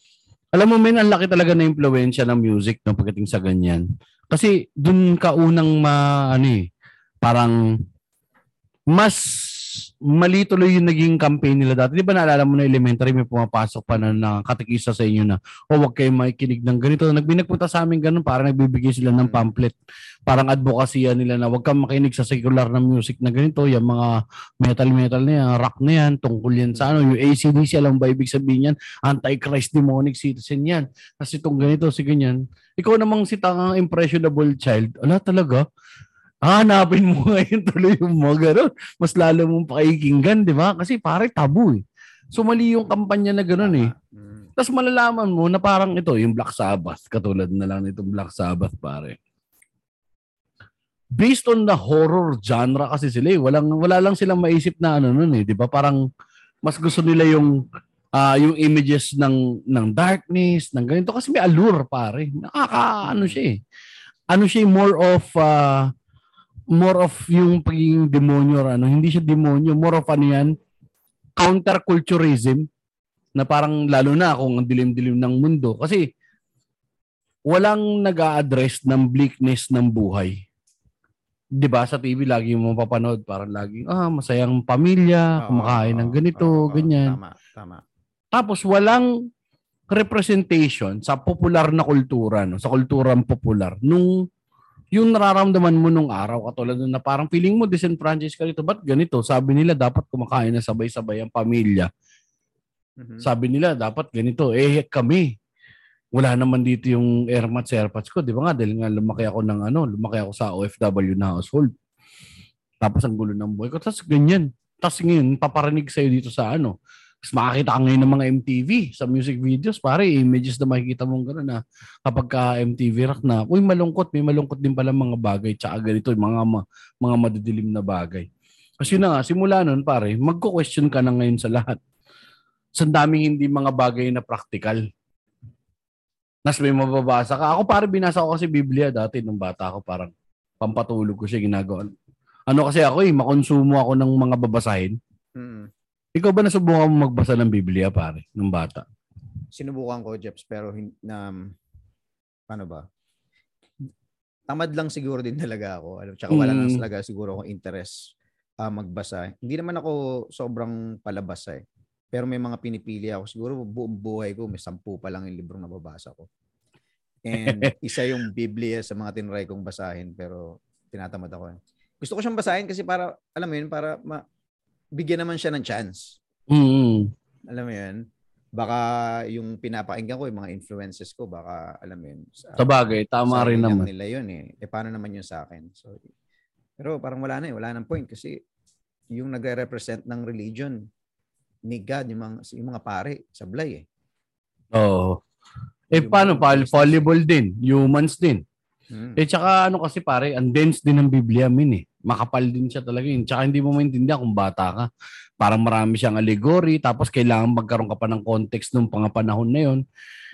alam mo men, ang laki talaga na impluensya ng music no, pagdating sa ganyan. Kasi dun ka unang ma, ano eh, parang mas mali tuloy yung naging campaign nila dati. Di ba naalala mo na elementary, may pumapasok pa na nakatikisa sa inyo na, oh, wag kayo makikinig ng ganito. Nagbinagpunta sa amin ganun, parang nagbibigay sila ng Mm. pamphlet. Parang advocacy nila na wag kang makinig sa secular na music na ganito, yung mga metal-metal na yan, rock na yan, tungkol yan sa ano, yung ACDC, alam ba ibig sabihin yan? Antichrist demonic citizen yan. Kasi itong ganito, si ganyan. Ikaw namang si tangang impressionable child, ala talaga, hanapin mo ngayon tuloy yung mga ganun. Mas lalo mong pakikinggan, di ba? Kasi pare tabu eh. So mali yung kampanya na ganun eh. Mm. Tapos malalaman mo na parang ito, yung Black Sabbath, katulad na lang nitong Black Sabbath, pare. Based on the horror genre kasi sila eh. Walang, wala lang silang maisip na ano nun eh. Di ba? Parang mas gusto nila yung ah, yung images ng ng darkness, ng ganito. Kasi may allure, pare. Nakaka, ano siya eh. Ano siya eh, more of ah, more of yung pagiging demonyo or ano. Hindi siya demonyo. More of ano yan, counterculturism na parang lalo na kung ang dilim-dilim ng mundo. Kasi walang nag address ng bleakness ng buhay. 'Di ba Sa TV lagi mo mapapanood parang lagi ah masayang pamilya, Oo, kumakain ng oo, ganito, oo, oo. ganyan. Tama, tama. Tapos walang representation sa popular na kultura, no? sa kulturang popular nung yung nararamdaman mo nung araw, katulad na parang feeling mo disenfranchised ka dito. Ba't ganito? Sabi nila dapat kumakain na sabay-sabay ang pamilya. Mhm. Sabi nila dapat ganito. Eh kami, wala naman dito yung airmats airpods ko. Di ba nga? Dahil nga lumaki ako ng ano, lumaki ako sa OFW na household. Tapos ang gulo ng buhay ko. Tapos ganyan. Tapos ngayon, paparinig sa'yo dito sa ano. Makakita ka ngayon ng mga MTV sa music videos. Pare, images na makikita mong gano'n na kapag ka MTV rock na, uy malungkot, may malungkot din pala mga bagay. Tsaka ganito, mga, mga madidilim na bagay. Kasi na nga, simula nun pare, magko-question ka na ngayon sa lahat. Sa daming hindi mga bagay na practical. Nas may mababasa ka. Ako pare, binasa ko kasi Biblia dati nung bata ako. Parang pampatulog ko siya ginagawa. Ano kasi ako eh, makonsumo ako ng mga babasahin. Mhm. Ikaw ba nasubukan mo magbasa ng Biblia, pare, nung bata? Sinubukan ko, Jeps, pero na, paano ba? Tamad lang siguro din talaga ako. Alam, tsaka wala lang Mm. talaga siguro akong interest ah, magbasa. Hindi naman ako sobrang palabasa eh. Pero may mga pinipili ako. Siguro buong buhay ko, may sampu pa lang yung librong nababasa ko. And isa yung Biblia sa mga tinry kong basahin, pero tinatamad ako. eh. Gusto ko siyang basahin kasi para, alam mo yun, para ma- bigyan naman siya ng chance. Mm. Alam mo yun? Baka yung pinapakinggan ko, yung mga influences ko, baka, alam mo yun. sa- Sa bagay, tama sarili rin naman. nila yun eh. Eh, paano naman yun sa akin? So, pero parang wala na eh. Wala nang point kasi yung nagre-represent ng religion ni God, yung mga, yung mga pare, sablay eh. Oo. Eh, Yung paano? mga Pa, business. fallible din. Humans din. Mm. Eh, tsaka ano kasi pare, ang dense din ng Biblia min eh. Makapal din siya talaga yun. Tsaka hindi mo maintindihan kung bata ka. Parang marami siyang allegory, tapos kailangan magkaroon ka pa ng context nung pangapanahon na yun.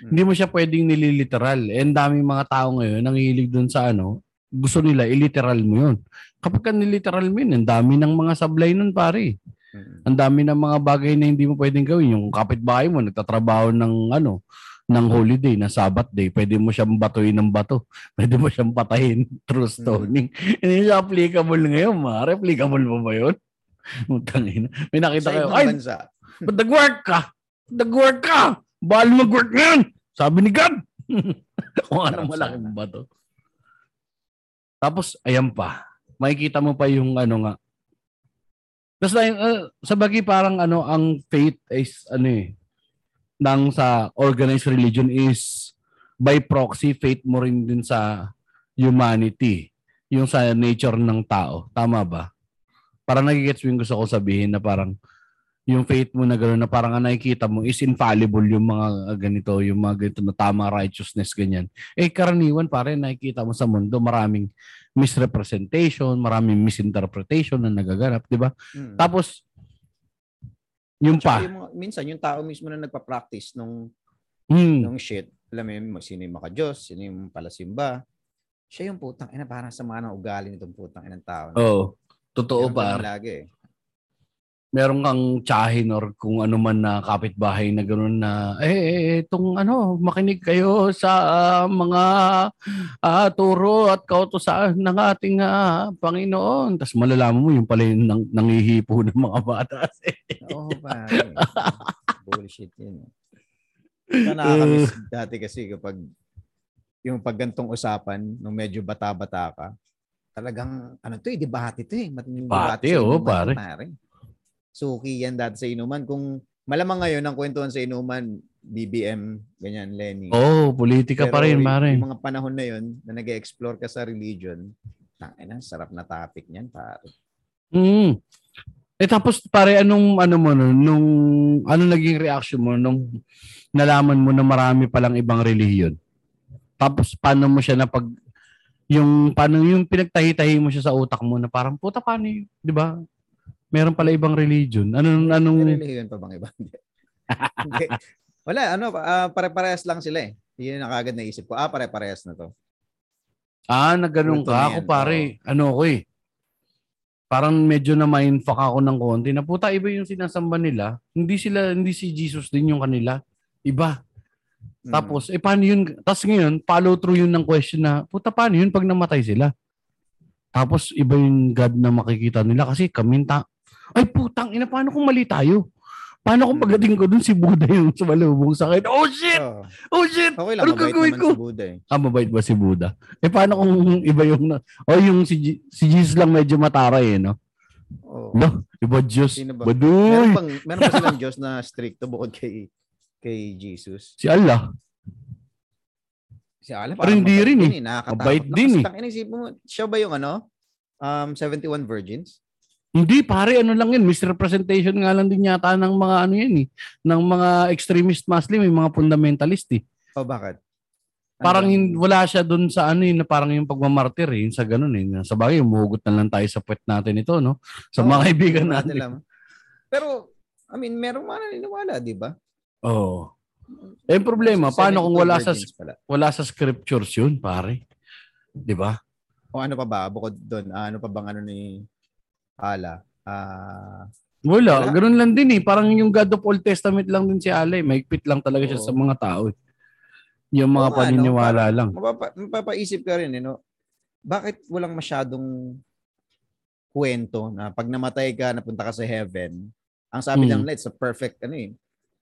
Mm. Hindi mo siya pwedeng nililiteral. Eh, ang daming mga tao ngayon, nangihilig dun sa ano, gusto nila, iliteral mo yun. Kapag ka niliteral mo yun, ang dami ng mga sablay nun pare. Mm. Ang dami ng mga bagay na hindi mo pwedeng gawin. Yung kapitbahay mo, nagtatrabaho ng ano, ng holiday, na Sabbath day, pwede mo siyang batuin ng bato. Pwede mo siyang patayin through stoning. Hindi siya applicable ngayon, ma. Applicable mo ba yun? Utang ina. May nakita Sa kayo, ay, bansa. ba't nag-work ka? Nag-work ka! Bahal mag-work ngayon! Sabi ni God! Kung ano Sarap malaking bato. Tapos, ayan pa. Makikita mo pa yung ano nga. Tapos, uh, sa bagay parang ano, ang faith is ano eh, ng sa organized religion is by proxy, faith mo rin din sa humanity. Yung sa nature ng tao. Tama ba? Parang nagigets mo yung gusto ko sabihin na parang yung faith mo na gano'n na parang ang nakikita mo is infallible yung mga ganito, yung mga ganito na tama righteousness, ganyan. Eh, karaniwan pare, nakikita mo sa mundo, maraming misrepresentation, maraming misinterpretation na nagaganap, di ba? Mm. Tapos, yung Tsaka pa, yung mga- minsan, yung tao mismo na nagpa-practice nung, hmm, nung shit, alam mo yun, sino yung maka-Diyos, sino yung palasimba, siya yung putang ina, parang sama ng ugali nitong putang inang tao. oh, totoo Ganun pa. lagi eh. Meron kang tsahin or kung ano man na kapitbahay na gano'n na, eh, eh, itong ano, makinig kayo sa ah, mga ah, turo at kautosan ng ating ah, Panginoon. Tapos malalaman mo yung pala yung nang, nangihipo ng mga bata. Oo, pare. Bullshit yun. Kaya nakakamiss dati kasi kapag yung pag gantong usapan, nung medyo bata-bata ka, talagang, ano to eh, debate to eh. Debate, oo, inuman, pare. Suki yan dati sa inuman. Kung malamang ngayon ang kwentuhan sa inuman, BBM, ganyan, Lenny. oh, politika pa rin, Pero mare. Yung mga panahon na yun, na nag-explore ka sa religion, tangina, sarap na topic niyan, pare. Mm. Eh tapos pare anong ano mo nun, nung ano naging reaction mo nung nalaman mo na marami palang ibang relihiyon? Tapos paano mo siya napag yung paano yung pinagtahi-tahi mo siya sa utak mo na parang puta paano yun, 'di ba? Meron pala ibang religion. Anong May anong religion pa bang iba? Wala, ano, ah, pare-parehas lang sila eh. Yun ang kagad naisip ko. Ah, pare-parehas na to. ah nagganong ka ako pare. Ano ko eh. Parang medyo na mindfuck ako ng konti na puta iba yung sinasamba nila. Hindi sila hindi si Jesus din yung kanila. Iba. Mm. Tapos, eh paano yun? Tapos ngayon, follow through yun ng question na, puta paano yun pag namatay sila? Tapos, iba yung God na makikita nila kasi kami ta, ay putang ina, paano kung mali tayo? Paano kung pagdating ko dun si Buda yung sumalubong sa akin? Oh shit! Oh, Oh shit! okay lang, Ano mabait gagawin naman ko? si Buda eh. Ah, mabait ba si Buda? Eh, paano kung iba yung... na- O yung si, G- si Jesus lang medyo mataray eh, no? Oh. No, iba Diyos. Ba? Baduy! Meron bang meron ba silang Diyos na stricto bukod kay kay Jesus? Si Allah. Si Allah Parang hindi mabait rin din eh. Nakakatakot Mabait din eh. isipin mo, siya ba yung ano? Um, 71 virgins? Hindi, pare, ano lang yun. Misrepresentation nga lang din yata ng mga ano yan eh. Ng mga extremist Muslim, yung mga fundamentalist eh. O bakit? Ano Parang wala siya doon sa ano eh, na parang yung pagmamartir eh, sa ganun eh. Sa bagay, umuhugot na lang tayo sa puwet natin ito, no? Sa Oo, mga kaibigan natin. alam. Pero, I mean, merong mga naniniwala, di ba? Oo. Eh, yung problema, paano kung 72 wala sa pala. wala sa scriptures yun, pare? 'Di ba? O ano pa ba? Bukod doon, ah, ano pa bang ano ni Allah? Ah, Wala, Wala. ganun lang din eh. Parang yung God of Old Testament lang din si Ale. Mahigpit lang talaga siya Oo. sa mga tao. eh. Yung mga no? paniniwala lang. mapapa, mapapaisip ka rin, eh, no? Bakit walang masyadong kwento na pag namatay ka, napunta ka sa heaven, ang sabi Hmm. lang nila, it's a perfect, ano eh,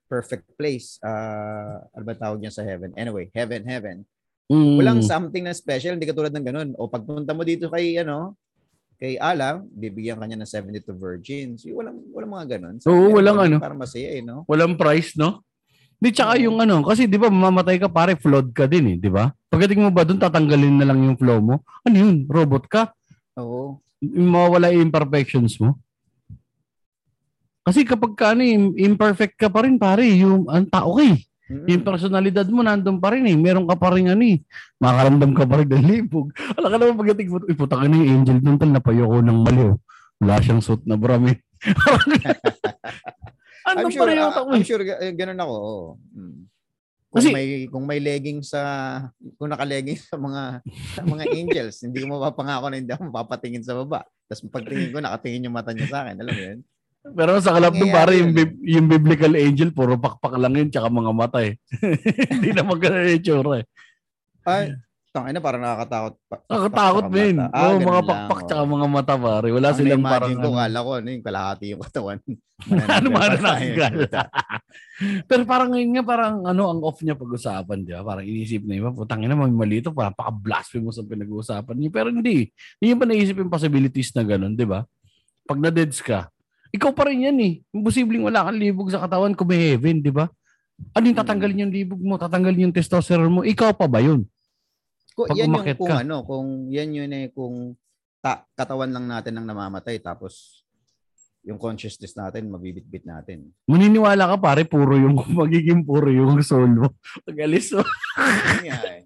perfect place. Ah, ano ba tawag niya sa heaven? Anyway, heaven, heaven. Mm. Walang something na special, hindi katulad ng ganun. O pagpunta mo dito kay, ano, kay Allah, bibigyan kanya ng 72 virgins. Yung walang, walang mga ganun. Oo, walang ano. Para masaya eh, no? Walang price, no? Di tsaka Oo. yung ano, kasi di ba mamamatay ka pare, flawed ka din eh, di ba? Pagdating mo ba doon, tatanggalin na lang yung flow mo? Ano yun? Robot ka? Oo. Mawawala yung imperfections mo? Kasi kapag ka ano, im- imperfect ka pa rin pare, yung ang tao ka eh. Mm-mm. Yung personalidad mo nandun pa rin eh. Meron ka pa rin ano eh. Makaramdam ka pa rin ng libog. Alam ka naman pagdating mo, uy, puta ka na yung angel dun tal, napayo ko ng maliw. Wala siyang suit na bram eh. I'm Andun sure, pa rin yung ah, utak mo I'm eh. sure eh, ganun ako. Mm. Kung Kasi- may kung may legging sa kung naka-legging sa mga sa mga angels, hindi ko mapapangako na hindi ako mapapatingin sa baba. Tapos pagtingin ko nakatingin yung mata niya sa akin, alam mo 'yun? Pero sa kalap nung pare, yung, yung biblical angel, puro pakpak lang yun, tsaka mga mata eh. Hindi naman ganun yung tsura eh. Ay, tangina na parang nakakatakot. Pa- Nakakatakot, sa mata. Ah, Oo, ganun mga pakpak tsaka mga mata pare. Wala Ang silang parang na-imagine ko, kala ko, ano, yung kalahati yung katawan. Ano ba Manananggal na? Pero parang ngayon nga, parang ano, ang off niya pag-usapan, di ba? Parang inisip na iba, putang ina, may mali ito, parang paka-blasphemous ang pinag-uusapan niya. Pero hindi. Hindi pa naisip yung possibilities na gano'n, di ba? Pag na-deads ka, ikaw pa rin yan eh. Imposibleng wala kang libog sa katawan kung may heaven, di ba? Ano yung tatanggalin yung libog mo, tatanggalin yung testosterone mo, ikaw pa ba yun? Kung, Pag yan yung kung ka. ano, kung yan yun eh, kung ta- katawan lang natin ang namamatay tapos yung consciousness natin mabibitbit natin. Maniniwala ka pare, puro yung, magiging puro yung soul mo. Pag alis mo. Eh.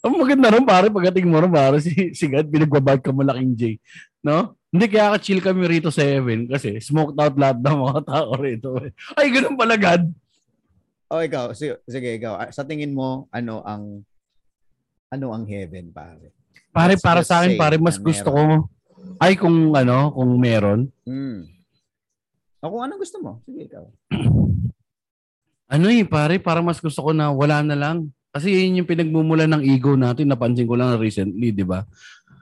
Ang maganda rin pare, pagdating mo rin pare, si, si God, pinagbabag ka malaking J. No? Hindi kaya ka chill kami rito sa heaven kasi smoked out lahat ng mga tao rito. Ay, ganun pala God. Oh, ikaw, sige, sige ikaw. Ah, Sa tingin mo, ano ang ano ang heaven, pare? Pare, para sa akin, pare, mas gusto ko, ay kung ano, kung meron, Hmm. O kung ano gusto mo, sige ikaw. ano eh, pare, para mas gusto ko na wala na lang. Kasi yun yung pinagmumula ng ego natin, napansin ko lang recently, di ba?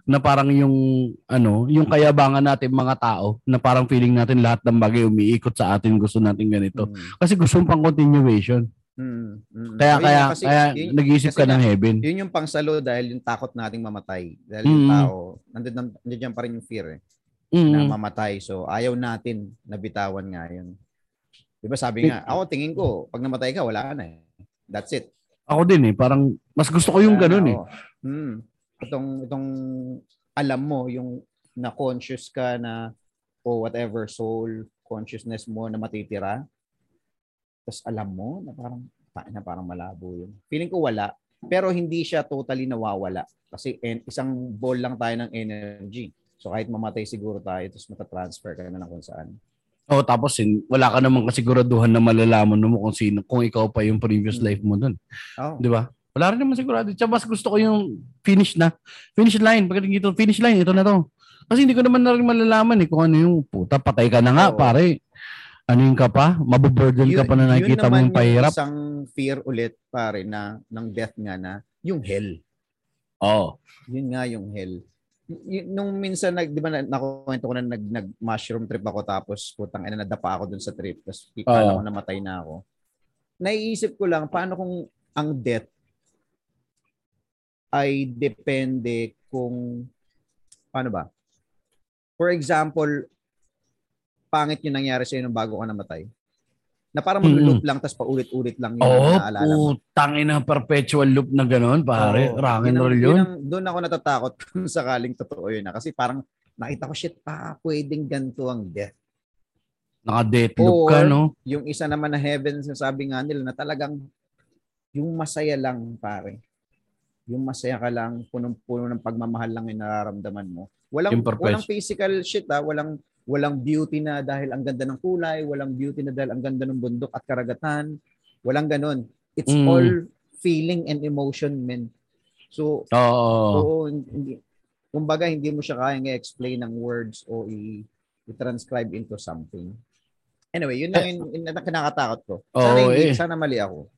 Na parang yung, ano, yung kayabangan natin mga tao, na parang feeling natin lahat ng bagay umiikot sa atin, gusto natin ganito. Hmm. Kasi gusto pang continuation. Hmm. Hmm. Kaya, kaya, kasi kaya yun- nag-iisip kasi ka ng heaven. Yun yung pangsalo dahil yung takot nating mamatay. Dahil yung Mm. tao, nandun, nandiyan pa rin yung fear eh. na Mm. mamatay. So, ayaw natin na bitawan nga yun. Di ba sabi nga, ako tingin ko, pag namatay ka, wala na eh. That's it. Ako din eh, parang mas gusto ko yung ganun na, eh. oo. Hmm. Itong, itong alam mo, yung na-conscious ka na o whatever soul consciousness mo na matitira. Tapos alam mo na parang, pa- na parang malabo yun. Feeling ko wala. Pero hindi siya totally nawawala. Kasi en- isang ball lang tayo ng energy. So kahit mamatay siguro tayo, tapos matatransfer ka na lang kung saan. Oh, tapos hin- wala ka namang kasiguraduhan na malalaman mo kung sino, kung ikaw pa yung previous Mm. life mo dun. Oh. Di ba? Wala rin naman sigurado. Tsaka mas gusto ko yung finish na. Finish line. Pagdating dito, finish line. Ito na to. Kasi hindi ko naman na rin malalaman eh kung ano yung puta. Patay ka na nga, Oo. pare. Ano yung ka pa? Mabuburden ka pa na nakikita mo naman yung pahirap. isang fear ulit, pare, na ng death nga na, yung hell. Oo. Yun nga yung hell. y- nung minsan nag 'di ba na- nakuwento ko na nag nag mushroom trip ako tapos putang ina nadapa ako dun sa trip tapos kala Oo. ko namatay na ako. Naiisip ko lang paano kung ang death ay depende kung paano ba? For example, pangit yung nangyari sa'yo nung bago ka namatay. Na parang mag-loop lang tapos paulit-ulit lang yung Oo, naaalala mo. putang ina perpetual loop na gano'n, pare. Oo. Rock and Yun roll yun yun. ang- Doon ako natatakot kung sakaling totoo yun. na. Kasi parang nakita ko, shit, pa, pwedeng ganito ang death. Naka-death loop ka, no? Yung isa naman na heaven, sabi nga nila na talagang yung masaya lang, pare. Yung masaya ka lang, punong-puno ng pagmamahal lang yung nararamdaman mo. Walang, Yung walang physical shit, ha? Walang, walang beauty na dahil ang ganda ng kulay, walang beauty na dahil ang ganda ng bundok at karagatan. Walang ganun. It's Mm. all feeling and emotion, men. So, Oo. Oo, hindi, kumbaga hindi mo siya kayang i-explain ng words o i- i-transcribe into something. Anyway, yun lang yung, yung kinakatakot ko. Sana, Oo, hindi, eh. sana mali ako.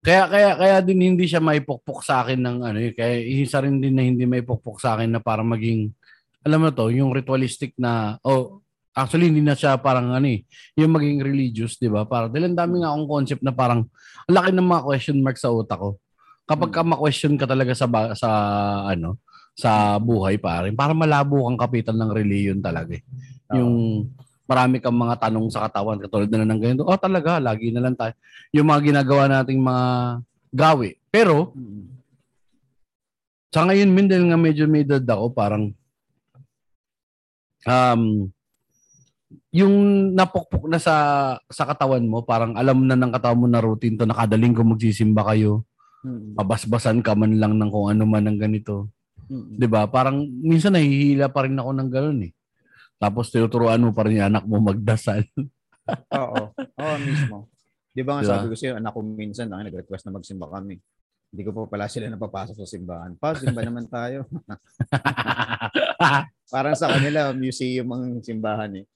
Kaya kaya kaya din hindi siya maipukpok sa akin ng ano eh. Kaya isa rin din na hindi maipukpok sa akin na para maging alam mo to, yung ritualistic na oh actually hindi na siya parang ano eh, yung maging religious, 'di ba? Para dahil ang dami nga akong concept na parang ang laki ng mga question mark sa utak ko. Kapag ka ma-question ka talaga sa sa ano, sa buhay pare, para malabo kang kapital ng reliyon talaga eh. Yung marami kang mga tanong sa katawan katulad na lang ng ganito. Oh, talaga, lagi na lang tayo. Yung mga ginagawa nating mga gawi. Pero sa ngayon min dahil nga medyo may edad ako, parang um yung napukpok na sa sa katawan mo, parang alam na ng katawan mo na routine to, nakadaling ko magsisimba kayo, Mm. pabasbasan ka man lang ng kung ano man ng ganito. Mm. 'Di ba? Parang minsan nahihila pa rin ako ng gano'n eh. Tapos tinuturuan mo pa rin yung anak mo magdasal. Oo. Oo, mismo. Di ba nga Diba? sabi ko sa'yo, anak ko minsan, ay, nag-request na magsimba kami. Hindi ko pa pala sila napapasok sa simbahan. Pa, simba naman tayo. Parang sa kanila, museum ang simbahan eh.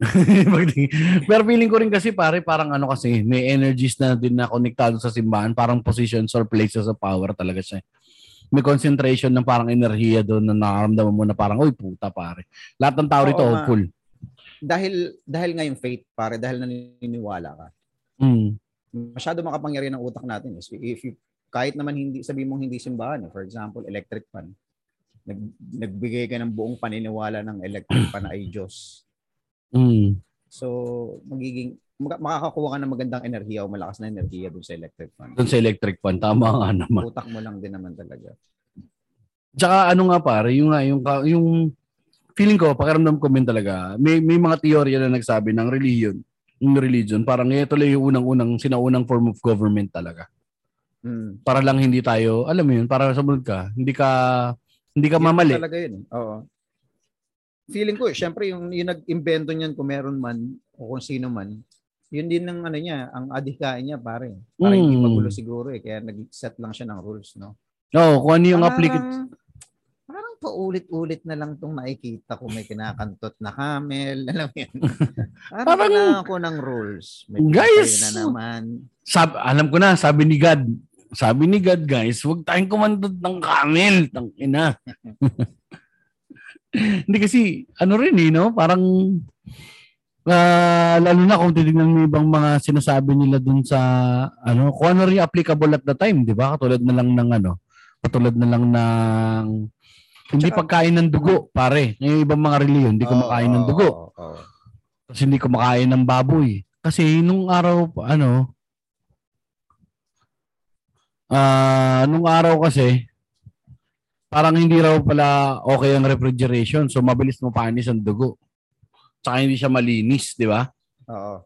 Pero feeling ko rin kasi pare, parang ano kasi, may energies na din na konektado sa simbahan, parang positions or places of power talaga siya. May concentration ng parang enerhiya doon na nakaramdaman mo na parang, uy puta pare. Lahat ng tao Oo rito hopeful. Dahil, dahil nga yung faith, pare, dahil naniniwala ka. Mm. masyado makapangyarihan ng utak natin. If if you, kahit naman hindi sabi mong hindi simbahan, eh. for example, electric fan. Nag, nagbigay ka ng buong paniniwala ng electric fan ay Diyos. Mm. So, magiging makakakuha ka ng magandang enerhiya o malakas na enerhiya dun sa electric fan. Doon sa electric fan, tama nga naman. Utak mo lang din naman talaga. Tsaka ano nga pare, yung nga, yung, yung feeling ko, pakiramdam ko min talaga, may, may mga teorya na nagsabi ng religion, yung religion, parang ito lang yung unang-unang, sinaunang form of government talaga. Mm. Para lang hindi tayo, alam mo yun, para sumunod ka, hindi ka, hindi ka Yun mamali. Talaga yun. eh. Oo. Feeling ko, syempre yung, yung nag-invento niyan kung meron man o kung sino man, yun din ng ano niya, ang adhikain niya pare. Para hindi Mm. magulo siguro eh. Kaya nag-set lang siya ng rules, no? Oo, kung ano yung applicant. Parang paulit-ulit na lang itong nakikita ko. May kinakantot na camel. Alam mo yan. Parang, Parang- kailangan ko ng rules. May Guys! na naman. Sab, alam ko na, sabi ni God, sabi ni God, guys, huwag tayong kumandot ng camel. Tang ina. Hindi kasi, ano rin eh, no? Parang, ah, lalo na kung titignan mo yung ibang mga sinasabi nila dun sa, ano, kung ano rin applicable at the time, di ba? Katulad na lang ng, ano, katulad na lang ng, hindi Tsaka- pagkain ng dugo, pare. Yung ibang mga reliyon, hindi kumakain ng oo, dugo. oo, oo. Kasi hindi kumakain ng baboy. Kasi nung araw, ano, ah nung araw kasi, parang hindi raw pala okay ang refrigeration. So, mabilis mo panis ang dugo. Tsaka hindi siya malinis, di ba? Oo.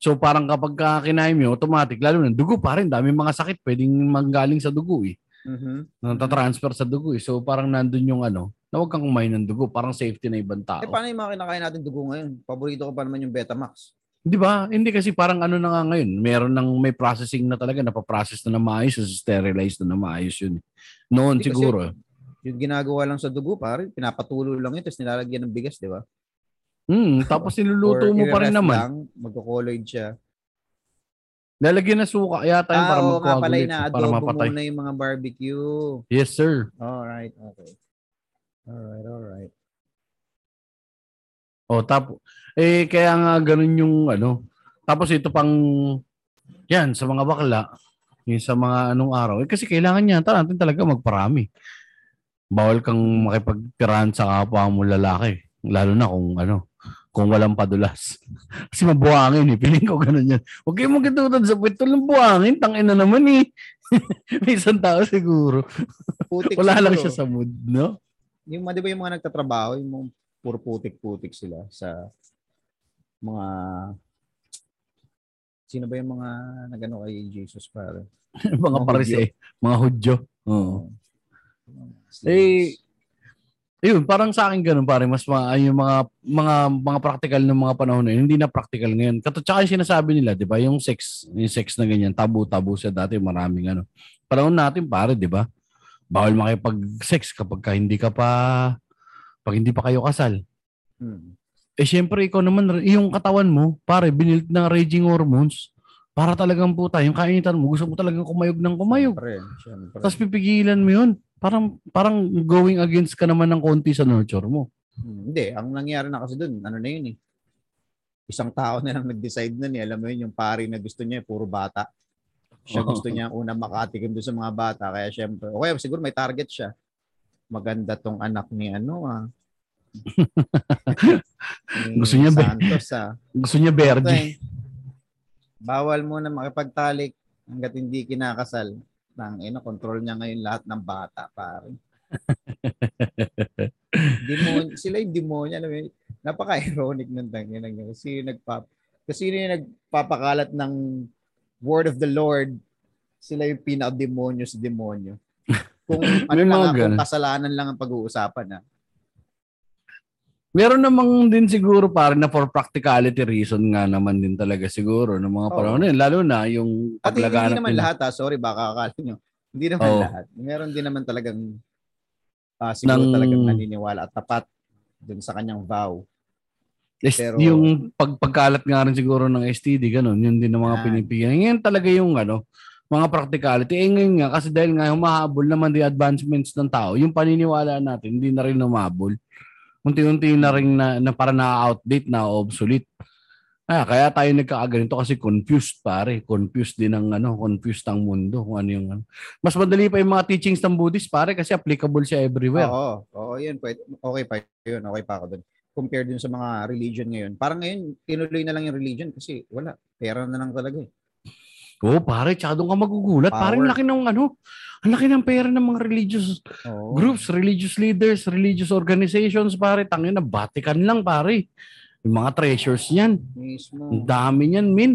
So, parang kapag ka kinain mo, automatic, lalo na dugo pa rin. Dami mga sakit pwedeng manggaling sa dugo eh. Mhm. Natatransfer sa dugo eh. So, parang nandun yung ano, na huwag kang kumain ng dugo. Parang safety na ibang tao. Eh, paano yung mga kinakain natin dugo ngayon? Paborito ko pa naman yung Betamax. Di ba? Hindi kasi parang ano na nga ngayon, meron ng may processing na talaga, napaprocess na na maayos, sterilize na na maayos yun. Noon Hindi kasi- siguro. Yung ginagawa lang sa dugo, pare, pinapatulo lang yun, tapos nilalagyan ng bigas, di ba? Hmm, tapos niluluto mo pa rin naman. Lang, magko-colloid siya. Lalagyan na suka yata yun para Ah, oo nga pala, mag-coagulate, para mapatay. muna yung mga barbecue. Yes, sir. Alright, okay. Alright, alright. O tap eh kaya nga ganun yung ano. Tapos ito pang yan sa mga bakla, yung sa mga anong araw. Eh kasi kailangan niya natin talaga magparami. Bawal kang makipagtirahan sa kapwa mo lalaki. Lalo na kung ano, kung walang padulas. kasi mabuhangin eh. Piling ko ganun yan. Huwag kayong magkatutan sa puwet ng buhangin. Tangin na naman eh. May isang tao siguro. Putik Wala lang siguro. siya sa mood, no? Yung di ba yung mga nagtatrabaho, yung mga puro putik-putik sila sa mga Sino ba yung mga nagano kay Jesus para? mga Mga pares eh. Mga hudyo. Oo. Slaves. Eh, Ayun, parang sa akin ganun pare, mas ay, yung mga mga mga practical ng mga panahon na yun, hindi na practical ngayon. Kato tsaka yung sinasabi nila, 'di ba? Yung sex, yung sex na ganyan, tabu-tabu siya dati, maraming ano. Panahon natin pare, 'di ba? Bawal makipag-sex kapag ka hindi ka pa pag hindi pa kayo kasal. Hmm. Eh syempre ikaw naman yung katawan mo, pare, binilt ng raging hormones para talagang puta, yung kainitan mo, gusto mo talagang kumayog ng kumayog. Siyempre, siyempre. Tapos pipigilan mo yun. Parang parang going against ka naman ng konti sa nurture mo. Hmm, Hindi, ang nangyari na kasi doon, ano na yun eh. Isang tao na lang nag-decide na niya. Alam mo yun, yung pari na gusto niya, puro bata. Siya Oo. gusto niya una makatikim doon sa mga bata. Kaya syempre, okay, siguro may target siya. Maganda tong anak ni ano ah. Ni Gusto niya Santos ah. Gusto niya Verdi. Okay. Bawal mo na makipagtalik hanggat hindi kinakasal. Nang ino, control niya ngayon lahat ng bata, pare. Demon, sila yung demonyo. Alam mo, yun? napaka-ironic ng tangin ng Kasi yung nagpap kasi yun yung nagpapakalat ng word of the Lord. Sila yung pinaka-demonyo sa demonyo. Kung ano lang, kung kasalanan lang ang pag-uusapan. Ah. Meron namang din siguro pare na for practicality reason nga naman din talaga siguro ng mga Oo. panahon yun. Lalo na yung At hindi paglaganap naman nila. lahat ha. Sorry, baka akala nyo. Hindi naman Oo. lahat. Meron din naman talagang ah, siguro Nang- talagang naniniwala at tapat dun sa kanyang vow. Pero- yung pag, pagkalat nga rin siguro ng STD, ganun, yun din ang mga Ah. pinipigyan. Ngayon talaga yung ano, mga practicality. Eh ngayon nga, kasi dahil nga humahabol naman the advancements ng tao, yung paniniwala natin, hindi na rin humahabol. Unti-unti na rin na, na para na-outdate, na obsolete. Ah, kaya tayo nagkakaganito kasi confused pare. Confused din ang ano, confused ang mundo kung ano yung ano. Mas madali pa yung mga teachings ng Buddhist pare kasi applicable siya everywhere. Oo, oo, yun. Pwede, okay pa yun. Okay pa ako dun. Compared dun sa mga religion ngayon. Parang ngayon, tinuloy na lang yung religion kasi wala. Pera na lang talaga eh. Oo, pare, tsaka doon ka magugulat. Power. Parang laki ng ano, ang laki ng pera ng mga religious Oo. groups, religious leaders, religious organizations, pare. Tangin na, Vatican lang, pare. Yung mga treasures niyan. Mismo. Ang dami niyan, min.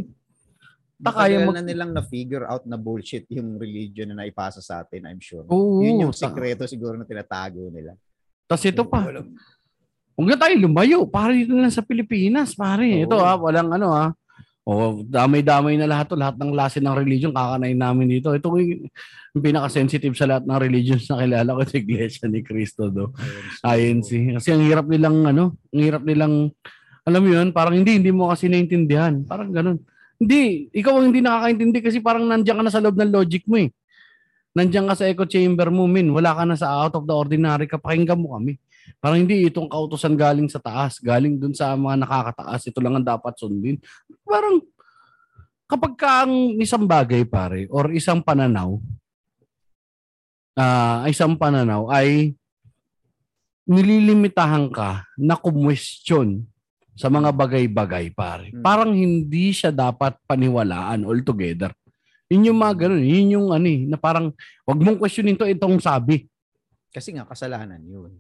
Ta, kaya mag- na nilang na-figure out na bullshit yung religion na naipasa sa atin, I'm sure. Oo. Yun yung sikreto siguro na tinatago nila. Tas ito pa, huwag na tayo lumayo. Pare, dito na lang sa Pilipinas, pare. Oo. Ito ha, walang ano ha. O, damay-damay na lahat to. Lahat ng klase ng religion, kakanain namin dito. Ito yung, yung pinaka-sensitive sa lahat ng religions na kilala ko sa Iglesia ni Cristo do. INC. Kasi ang hirap nilang ano, ang hirap nilang alam mo yun, parang hindi, hindi mo kasi naintindihan. Parang ganun. Hindi, ikaw ang hindi nakakaintindi kasi parang nandiyan ka na sa loob ng logic mo eh. Nandiyan ka sa echo chamber mo, min. Wala ka na sa out of the ordinary ka. Pakinggan mo kami. Parang hindi itong kautosan galing sa taas, galing dun sa mga nakakataas. Ito lang ang dapat sundin. Parang kapag ka ang isang bagay pare or isang pananaw ah isang pananaw ay nililimitahan ka na kumwestiyon sa mga bagay-bagay pare. Hmm. Parang hindi siya dapat paniwalaan altogether. Yun yung mga ganun. Yun yung ano eh, na parang wag mong questionin to itong sabi. Kasi nga, kasalanan yun.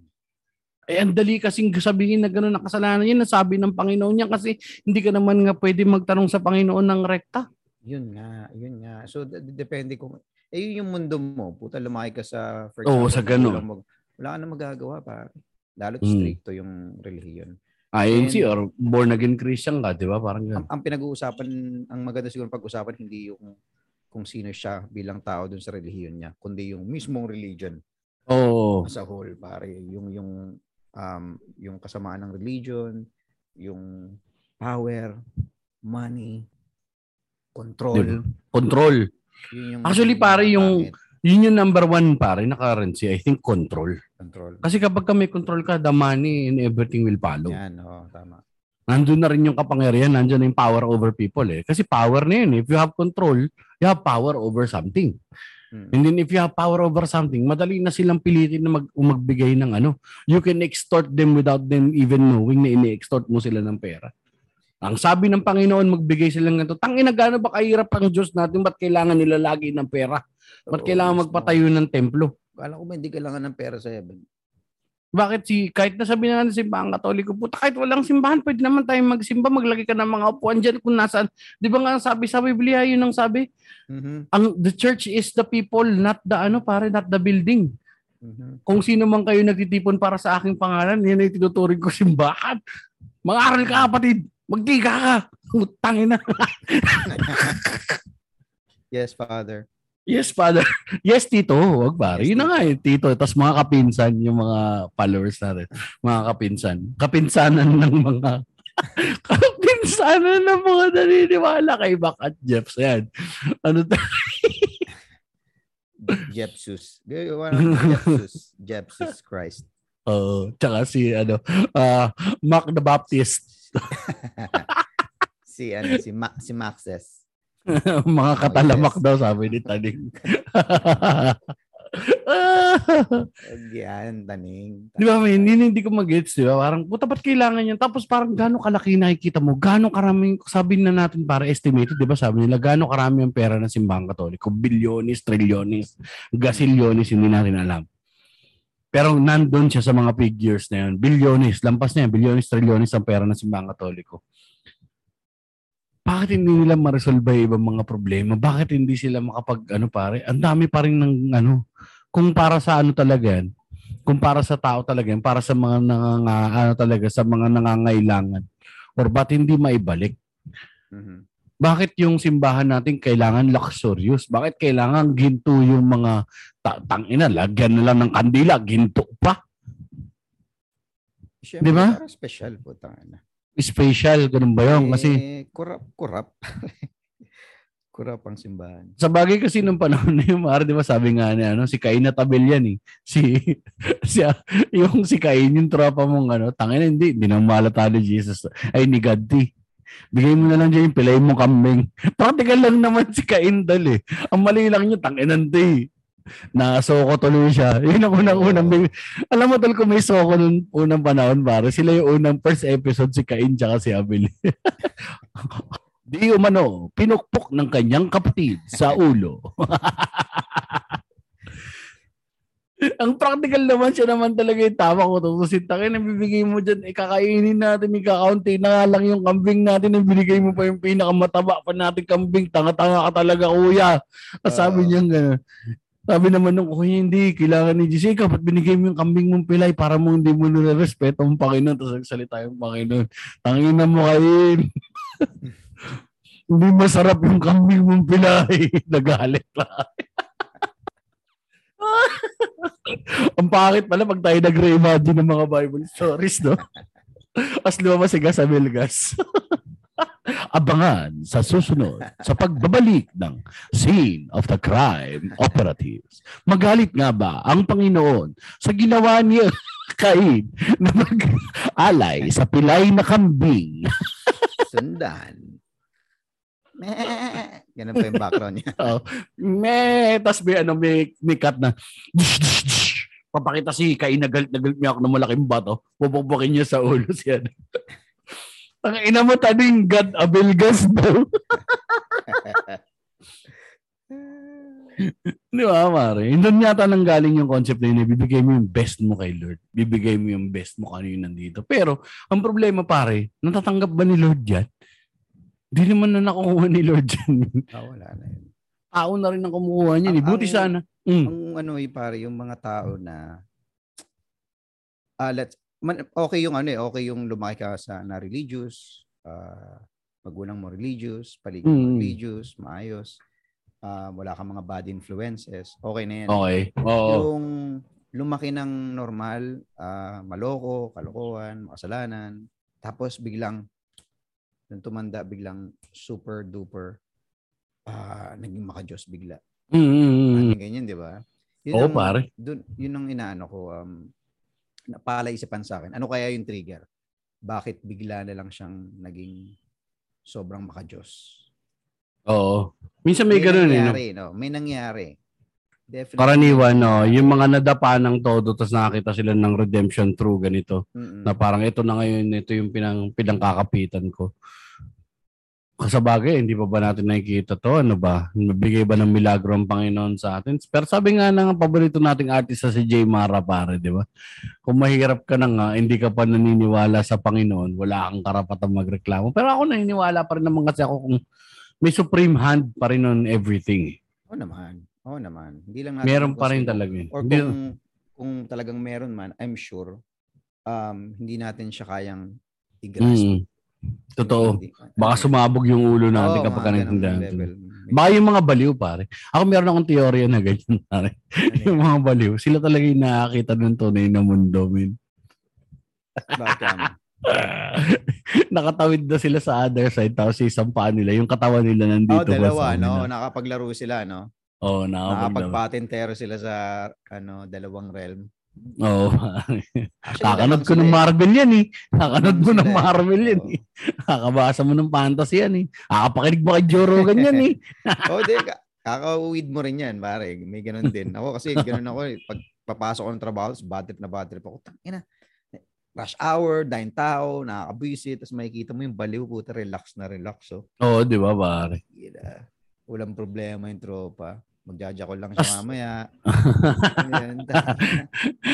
Eh, ang dali kasing sabihin na gano'n na kasalanan yun, nasabi ng Panginoon niya kasi hindi ka naman nga pwede magtanong sa Panginoon ng rekta. Yun nga, yun nga. So, d- d- depende kung, eh yun yung mundo mo. Puta, lumaki ka sa, for Oo, example, sa ganun. magulang mo. Wala ka na magagawa pa. Lalo't Mm. stricto yung relihiyon. INC And- or born again Christian ka, di ba? Parang Ang, gano'n. ang pinag-uusapan, ang maganda siguro pag-usapan, hindi yung kung sino siya bilang tao dun sa relihiyon niya, kundi yung mismong religion Oo. as a whole, pare. Yung, yung, um, yung kasamaan ng religion, yung power, money, control. Control. Yun yung Actually, pare, yung-. Yun yung number one pare na currency, I think control. Control. Kasi kapag ka may control ka, the money and everything will follow. Yan, oo, tama. Nandun na rin yung kapangyarihan, nandun na yung power over people eh. Kasi power na yun. If you have control, you have power over something. Mm. And then if you have power over something, madali na silang pilitin na mag magbigay ng ano. You can extort them without them even knowing na ini-extort mo sila ng pera. Ang sabi ng Panginoon, magbigay sila ng ito. Tangina, gaano ba kahirap ang Diyos natin? Ba't kailangan nila lagi ng pera? Ba't kailangan magpatayo ng templo? Kala ko ba hindi kailangan ng pera sa heaven? Bakit si, kahit nasabi na ng simbahan katoliko, puta, kahit walang simbahan, pwede naman tayong magsimba, maglagay ka ng mga upuan dyan kung nasaan. Di ba nga sabi sa Biblia, yun ang sabi? Mhm. Ang, the church is the people, not the ano, pare, not the building. Mhm. Kung sino man kayo nagtitipon para sa aking pangalan, yan ay tinuturing ko simbahan. Mag-aral ka, kapatid. Magtika ka. Tangin na. Yes, Father. Yes, father. Yes, tito. Wag pare. Yes, Yun na nga eh, tito. Tapos mga kapinsan, yung mga followers natin. Mga kapinsan. Kapinsanan ng mga kapinsanan ng mga naniniwala kay Mac at Jeff. Ayan. Ano ta? Jepsus. Jepsus. Jepsus Christ. Oo. tsaka si, ano, ah Mac the Baptist. si ano si Ma- si Maxes. mga katalamak yes. daw, sabi ni Taning. Yan, taning. Di ba, may, hindi, hindi ko mag-gets, di ba? Parang, puta, ba't kailangan yan? Tapos parang gano'ng kalaki nakikita mo? Gano'ng karaming, sabi na natin para estimated, di ba? Sabi nila, gano'ng karami ang pera ng simbahang katoliko? Bilyonis, trilyonis, gasilyonis, hindi natin alam. Pero nandun siya sa mga figures na yun. Bilyonis, lampas na yan. Bilyonis, trilyonis ang pera ng simbahang katoliko. Bakit hindi nila ma-resolve yung ibang mga problema? Bakit hindi sila makapag, ano pare? Ang dami pa rin ng, ano, kung para sa ano talaga yan, kung para sa tao talaga yan, para sa mga nanganga, ano talaga, sa mga nangangailangan. Or ba't hindi maibalik? Mhm. Bakit yung simbahan natin kailangan luxurious? Bakit kailangan ginto yung mga ta- tangina, lagyan na lang ng kandila, ginto pa? Siyempre, Di ba? special po tangina. Special, ganun ba yun? Kasi Eh, kurap, kurap. kurap ang simbahan. sa bagay kasi nung panahon na yun, Mara, di ba sabi nga niya, ano, si Cain na tabel yan eh. Si, si, yung si Cain, yung tropa mong ano, tangina hindi, hindi nang malata ni Jesus. Ay, ni God di. Bigay mo na lang dyan yung pilay mong kambing. Practical lang naman si Cain dal eh. Ang mali lang niya, tanginan di. Nasoko tuloy siya. Yun ang unang-unang. may- Alam mo tol, kung may soko nung unang panahon, pare, sila yung unang first episode si Cain tsaka si Abel. Di umano, pinukpok ng kanyang kapatid sa ulo. Ang practical naman siya naman talaga yung tama ko. Tutusin takin, nabibigay mo dyan, ikakainin natin, ikakaunti na lang yung kambing natin, nabibigay mo pa yung pinakamataba pa natin kambing. Tanga-tanga ka talaga, kuya. Sabi Oo. niya gano'n. Sabi naman ng kuya, hindi, kailangan ni Jessica, ba't binigay mo yung kambing mong pilay para mo hindi mo nire-respeto ang Panginoon, tapos nagsalita yung Panginoon. Tangin na mo kain. hindi masarap yung kambing mong pilay. Nagalit pa. ang pangit pala pag tayo nag-reimagine ng mga Bible stories, no? As lumabas si Gas Amelgas. Abangan sa susunod sa pagbabalik ng scene of the crime operatives. Magalit nga ba ang Panginoon sa ginawa niya Cain na mag-alay sa pilay na kambing? Sundan. Meh. Ganun pa yung background niya. Me, tas may ano, may, may cut na papakita si Cain na galit na galit niya ako ng malaking bato. Pupukpukin niya sa ulo siya. Ang ina mo taning God Abelgas daw. Di ba, Mare? Doon yata nang galing yung concept na yun. Bibigay mo yung best mo kay Lord. Bibigay mo yung best mo kung ano yung nandito. Pero, ang problema, pare, natatanggap ba ni Lord yan? Hindi naman na nakukuha ni Lord yan. Ah, wala na yun. Tao na rin ang kumukuha niyan. eh. Ang- Buti ang- sana. Mm. Ang ano eh, pare, yung mga tao na ah, let's, man, okay yung ano eh, okay yung lumaki ka sa na religious, ah, magulang mo religious, paligid mo Mm. religious, maayos, ah, wala kang mga bad influences, okay na yan. Okay. Oo. Yung lumaki ng normal, ah, maloko, kalokohan, makasalanan, tapos biglang, nung tumanda, biglang super duper, ah, naging makajos bigla. Mm, Ano, ganyan, di ba? Yun Oo, ang- pare. Dun, yun ang inaano ko, um, napalaisipan sa akin. Ano kaya yung trigger? Bakit bigla na lang siyang naging sobrang makajos? Oo. Minsan may, ganun eh. No? no? May nangyari. Definitely. Karaniwan, may no? Yung mga nadapa ng todo tapos nakakita sila ng redemption through ganito. Mm-mm. Na parang ito na ngayon, ito yung pinang, pinangkakapitan ko. Sa bagay, hindi pa ba natin nakikita to? Ano ba? Mabigay ba ng milagro ang Panginoon sa atin? Pero sabi nga ng paborito nating artist sa si Jay Mara, pare, di ba? Kung mahirap ka na nga, hindi ka pa naniniwala sa Panginoon, wala kang karapatang magreklamo. Pero ako naniniwala pa rin naman kasi ako kung may supreme hand pa rin on everything. Oo naman. Oo naman. Hindi lang natin Meron pa rin talaga. eh. Or kung, kung talagang meron man, I'm sure, um, hindi natin siya kayang i-grasp. Mm. Totoo. Baka sumabog yung ulo natin oo, kapag mga ganong naintindihan natin. level. Baka yung mga baliw, pare. Ako meron akong teorya na ganyan, pare. Ano yung yun? mga baliw, sila talaga yung nakakita ng tunay na mundo, min. Bakit? Nakatawid na sila sa other side, tapos isang paa nila, yung katawan nila nandito Oh, dalawa, no? Nakapaglaro sila, no? Oo, oh, nakapagdalawa. Nakapagpatentero sila sa ano, dalawang realm. Oo. Actually, Kakanod ko ng. Marvel yan eh. Kakanod mo ng. Marvel yan Oo. eh. Kakabasa mo ng fantasy yan eh. Kakapakinig mo kay Joe Rogan yan eh. oh, di, ka- kakauwid mo rin yan, pare. May ganun din. Ako kasi ganun ako. eh. Pag papasok ko ng trabaho, bad trip na bad trip ako. Tangina. Rush hour, dahil tao, nakakabuisit, tapos makikita mo yung baliw, puta, relax na relax. So, Oo, di ba pare? gila. Walang problema yung tropa. Magjaja ko lang siya As- mamaya.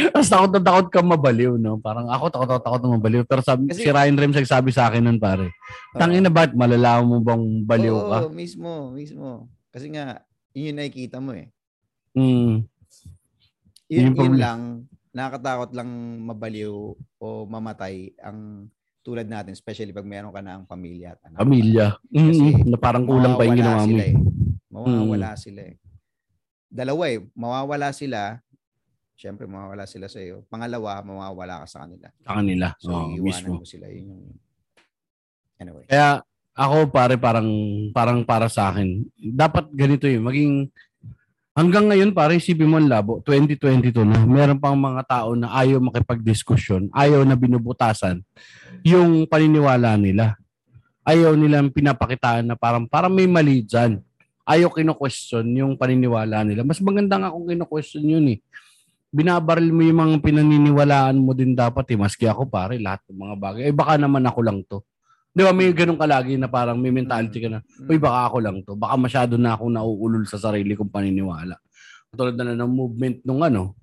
Tapos takot na takot ka mabaliw, no? Parang ako takot na takot na mabaliw. Pero sabi, Kasi- si Ryan Rems nagsabi sa akin nun, pare. Tangin na ba't malalaman mo bang baliw Oo, ka? mismo, mismo. Kasi nga, yun yung nakikita mo eh. Mm. Yun, yun problem- lang, nakakatakot lang mabaliw o mamatay ang tulad natin, especially pag meron ka na ang pamilya at anak. Pamilya. Kasi Mm, na parang kulang pa yung Mawawala ginawa mo. sila eh. eh. Mawawala sila eh. Dalawa eh, mawawala sila, syempre mawawala sila sa iyo. Pangalawa, mawawala ka sa kanila. Sa kanila. So, iiwanan mismo. mo sila. Yun yung... Anyway. Kaya ako pare parang parang para sa akin, dapat ganito yun, maging hanggang ngayon pare isipin mo ang labo, 2022 na, meron pang mga tao na ayaw makipagdiskusyon, ayaw na binubutasan yung paniniwala nila. Ayaw nilang pinapakitaan na parang parang may mali dyan. Ayaw kino-question yung paniniwala nila. Mas maganda nga kung kino-question yun eh. Binabaril mo yung mga pinaniniwalaan mo din dapat eh. Maski ako pare, lahat ng mga bagay. Eh baka naman ako lang to. Di ba may ganun kalagi na parang may mentality ka na, Mm. uy baka ako lang to. Baka masyado na ako nauulol sa sarili kong paniniwala. Tulad na lang ng movement nung ano,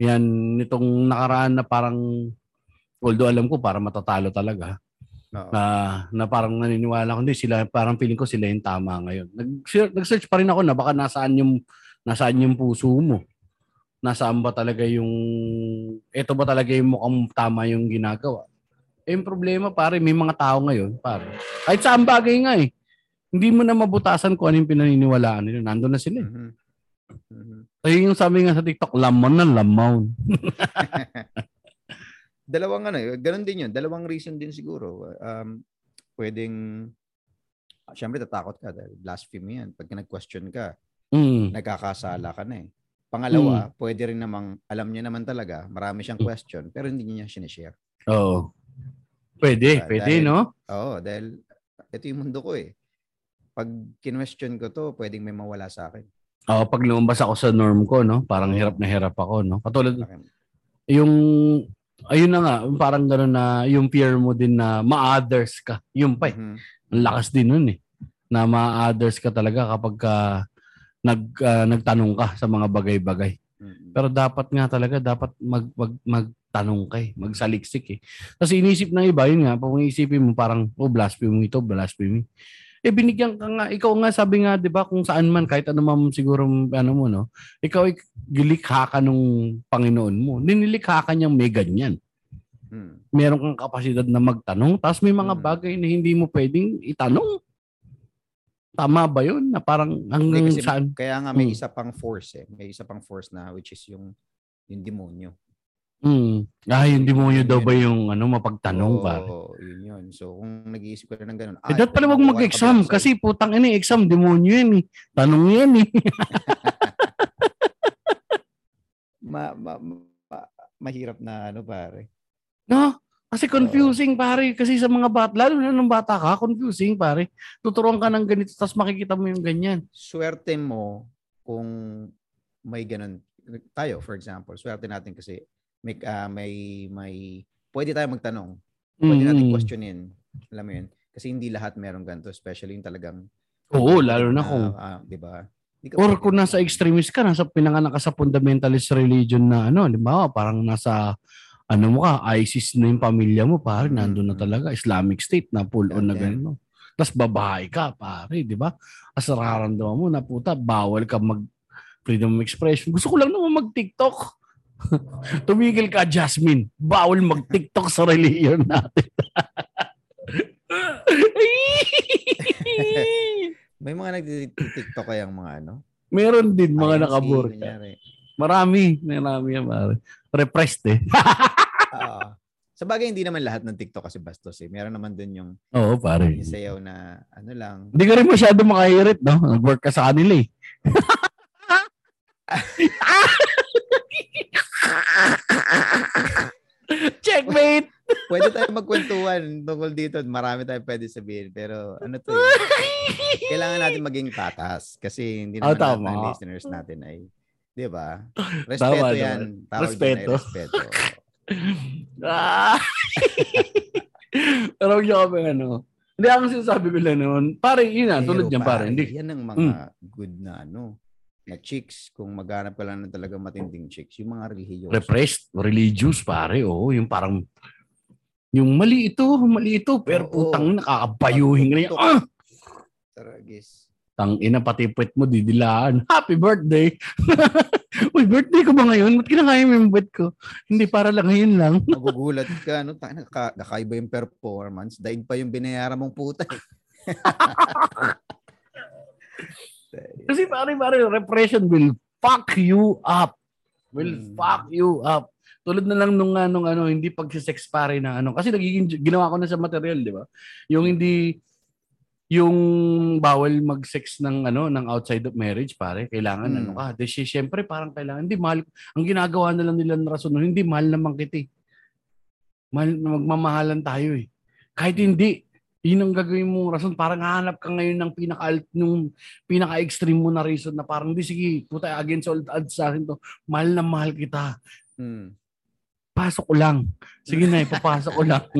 yan, nitong nakaraan na parang, although alam ko para matatalo talaga, Oo. na, na parang naniniwala ko, hindi sila, parang feeling ko sila yung tama ngayon. Nag, nag-search pa rin ako na baka nasaan yung, nasaan yung puso mo. Nasaan ba talaga yung, eto ba talaga yung mukhang tama yung ginagawa. Eh, yung problema, pare, may mga tao ngayon, pare. Kahit saan bagay nga eh. Hindi mo na mabutasan kung ano yung pinaniniwalaan nila. Nandun na sila eh. Mhm. Mhm. Ay, yung sabi nga sa TikTok, lamon na lamon. Dalawang ano, eh, ganun din yun. Dalawang reason din siguro. Um, pwedeng, syempre tatakot ka dahil blasphemy yan. Pag nag-question ka, Mm. nagkakasala ka na eh. Pangalawa, Hmm. pwede rin namang, alam niya naman talaga, marami siyang Mm. question, pero hindi niya sinishare. Oo. Pwede, Ah, pwede, dahil- no? Oo, dahil ito yung mundo ko eh. Pag kinwestiyon ko to, pwedeng may mawala sa akin. Oo, pag lumabas ako sa norm ko, no? Parang hirap na hirap ako, no? Katulad, Akin. yung, ayun na nga, parang gano'n na, yung fear mo din na ma-others ka. Yun pa eh. Mhm. Ang lakas din nun eh. Na ma-others ka talaga kapag ka nag, ah, nagtanong ka sa mga bagay-bagay. Mhm. Pero dapat nga talaga, dapat mag, mag, magtanong ka eh, magsaliksik eh. Kasi inisip ng iba, yun nga, kung isipin mo parang, oh, blasphemy ito, blasphemy. Eh, binigyan ka nga, ikaw nga sabi nga, di ba, kung saan man, kahit ano man siguro, ano mo, no, ikaw ay gilikha ka nung Panginoon mo. Ninilikha ka niyang may ganyan. Mhm. Meron kang kapasidad na magtanong, tapos may mga Mm. bagay na hindi mo pwedeng itanong. Tama ba yun? Na parang hanggang kasi saan? Kaya nga may Hmm. isa pang force eh. May isa pang force na which is yung yung demonyo. Hmm. Ah, yung demonyo daw ba yung ano, mapagtanong pa? Oo, yun yun. So kung nag-iisip ka na ng ganun, Eh, dapat pala wag mag-exam kasi putang ina, exam, demonyo yan eh. Tanong yan eh. ma- ma- mahirap na ano pare. No? Kasi confusing pare. Kasi sa mga bata, lalo na nung bata ka, confusing pare. Tuturuan ka ng ganito, tapos makikita mo yung ganyan. Swerte mo kung may ganun. Tayo, for example, swerte natin kasi may, ah, may, may, pwede tayo magtanong. Pwede natin Mm. questionin. Alam mo yun? Kasi hindi lahat meron ganito, especially yung talagang Oo, lalo na kung ah, 'di ba? Or kung nasa extremist ka, nasa pinanganak ka sa fundamentalist religion na ano, di ba? Parang nasa ano mo ka, ISIS na yung pamilya mo, pare, Mm. nandun na talaga, Islamic State na full on na Goddamn. ganito. Tapos babae ka, pare, di ba? As nararamdaman mo na puta, bawal ka mag freedom of expression. Gusto ko lang naman mag-TikTok. Tumigil ka, Jasmine. Bawal mag-TikTok sa religion natin. May mga nag-TikTok kayang mga ano? Meron din mga INC, nakabur. kunyari. Marami, marami yan, pare. Repressed eh. Sa bagay, hindi naman lahat ng TikTok kasi bastos eh. Meron naman dun yung, Oo, pare. yung sayaw na ano lang. Hindi ka rin masyado makahirit, no? Nag-work ka sa kanila eh. Checkmate! Pwede tayo magkwentuhan tungkol dito. Marami tayong pwede sabihin. Pero ano to eh. Kailangan natin maging patas. Kasi hindi Oh, naman lahat tama. ng listeners natin ay, di ba? Respeto Tama yan. Tawag Respeto. Respeto. Ah! Pero yung kami ano. Hindi ako sinasabi ko lang noon. Pare, yun na, tulad niyan pare. Hindi. Yan ang mga good na ano na chicks kung maghanap ka lang ng talagang matinding chicks yung mga religious Repressed, religious pare. Oo, yung parang yung mali ito, mali ito. Pero Oo. putang nakakabayuhin na yan. Ah! Taragis. Tang ina pati puwet mo didilaan. Happy birthday. Uy, birthday ko ba ngayon? Ba't kinakaya mo yung puwet ko? Hindi para lang ngayon lang. magugulat ka no tayo naka, nakaiba yung performance daig pa yung binayaran mong puta eh. Kasi pare pare repression will fuck you up. Will Mm. fuck you up. Tulad na lang nung anong ano, hindi pagsi-sex pare na ano. Kasi nagiging ginawa ko na sa material, di ba? Yung hindi yung bawal mag-sex ng ano ng outside of marriage pare kailangan Mm. ano ka di si syempre parang kailangan hindi mahal ang ginagawa na lang nila ng rason hindi mahal naman kita eh. mahal magmamahalan tayo eh kahit hindi yun ang gagawin mong rason. Parang hahanap ka ngayon ng pinaka nung pinaka extreme mo na reason na parang di sige puta against all odds sa akin to. Mahal na mahal kita. Hmm. pasok ko lang. Sige na ipapasok ko lang.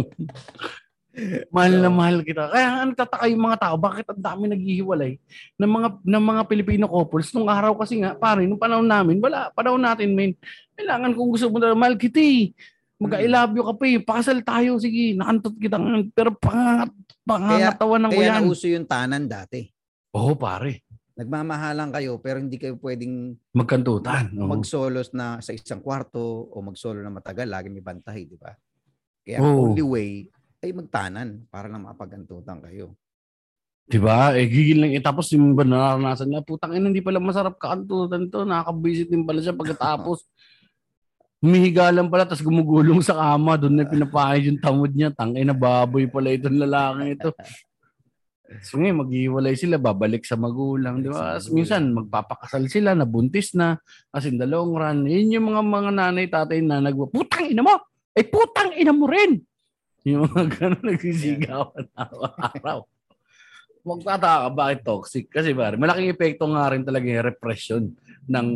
Mahal na mahal kita. Kaya ang tataka yung mga tao bakit ang dami naghihiwalay? Ng mga ng mga Filipino couples nung araw kasi nga pare nung panahon namin wala panahon natin men kailangan kung gusto mo na mahal kita eh mag-I love you ka pa eh. Pakasal tayo, sige, nakantot kita. Pero pangangat, pangangatawan ng Kaya uyan. nauso yung tanan dati. Oo, pare. Nagmamahalan kayo pero hindi kayo pwedeng Magkantutan. Oo. mag-solos na sa isang kwarto o mag-solo na matagal, lagi may bantay, di ba? Kaya Oo. only way ay magtanan para lang mapagantutan kayo. Diba? Eh, gigil lang. Eh, tapos yung ba naranasan niya, putang ina, hindi pala masarap kakantutan to. Nakakabisit din pala siya pagkatapos. Humihiga lang pala, tapos gumugulong sa kama. Doon na pinapahid yung tamod niya. Tangay na baboy pala itong lalaki ito. So ngayon, maghiwalay sila, babalik sa magulang, di ba? Minsan, magpapakasal sila, nabuntis na, kasi in the long run, yun yung mga mga nanay, tatay na nag putang ina mo! Eh, putang ina mo rin! Yung mga gano'n nagsisigawan araw-araw. Magtataka ka, bakit toxic? Kasi pare, malaking epekto nga rin talaga yung repression ng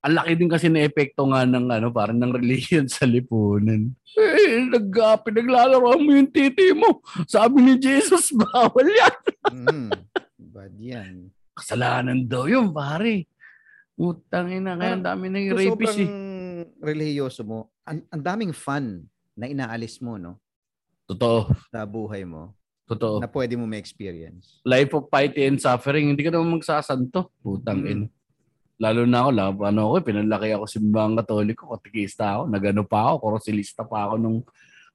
ang laki din kasi na epekto nga ng ano, parang ng religion sa lipunan. Eh, nag, uh, pinaglalaro mo yung titi mo. Sabi ni Jesus, bawal yan. Mm. Bad yan. Kasalanan daw yun, pare. Utang ina, kaya ang dami yung Kung rapist eh. religyoso mo, ang, ang daming fun na inaalis mo, no? Totoo, Sa buhay mo, totoo. na pwede mo ma-experience. Life of piety and suffering, hindi ka naman magsasanto. Putang Mm. ina. Lalo na ako, labo, ano ako, eh, pinalaki ako simbang katoliko, katikista ako, nagano pa ako, korosilista pa ako nung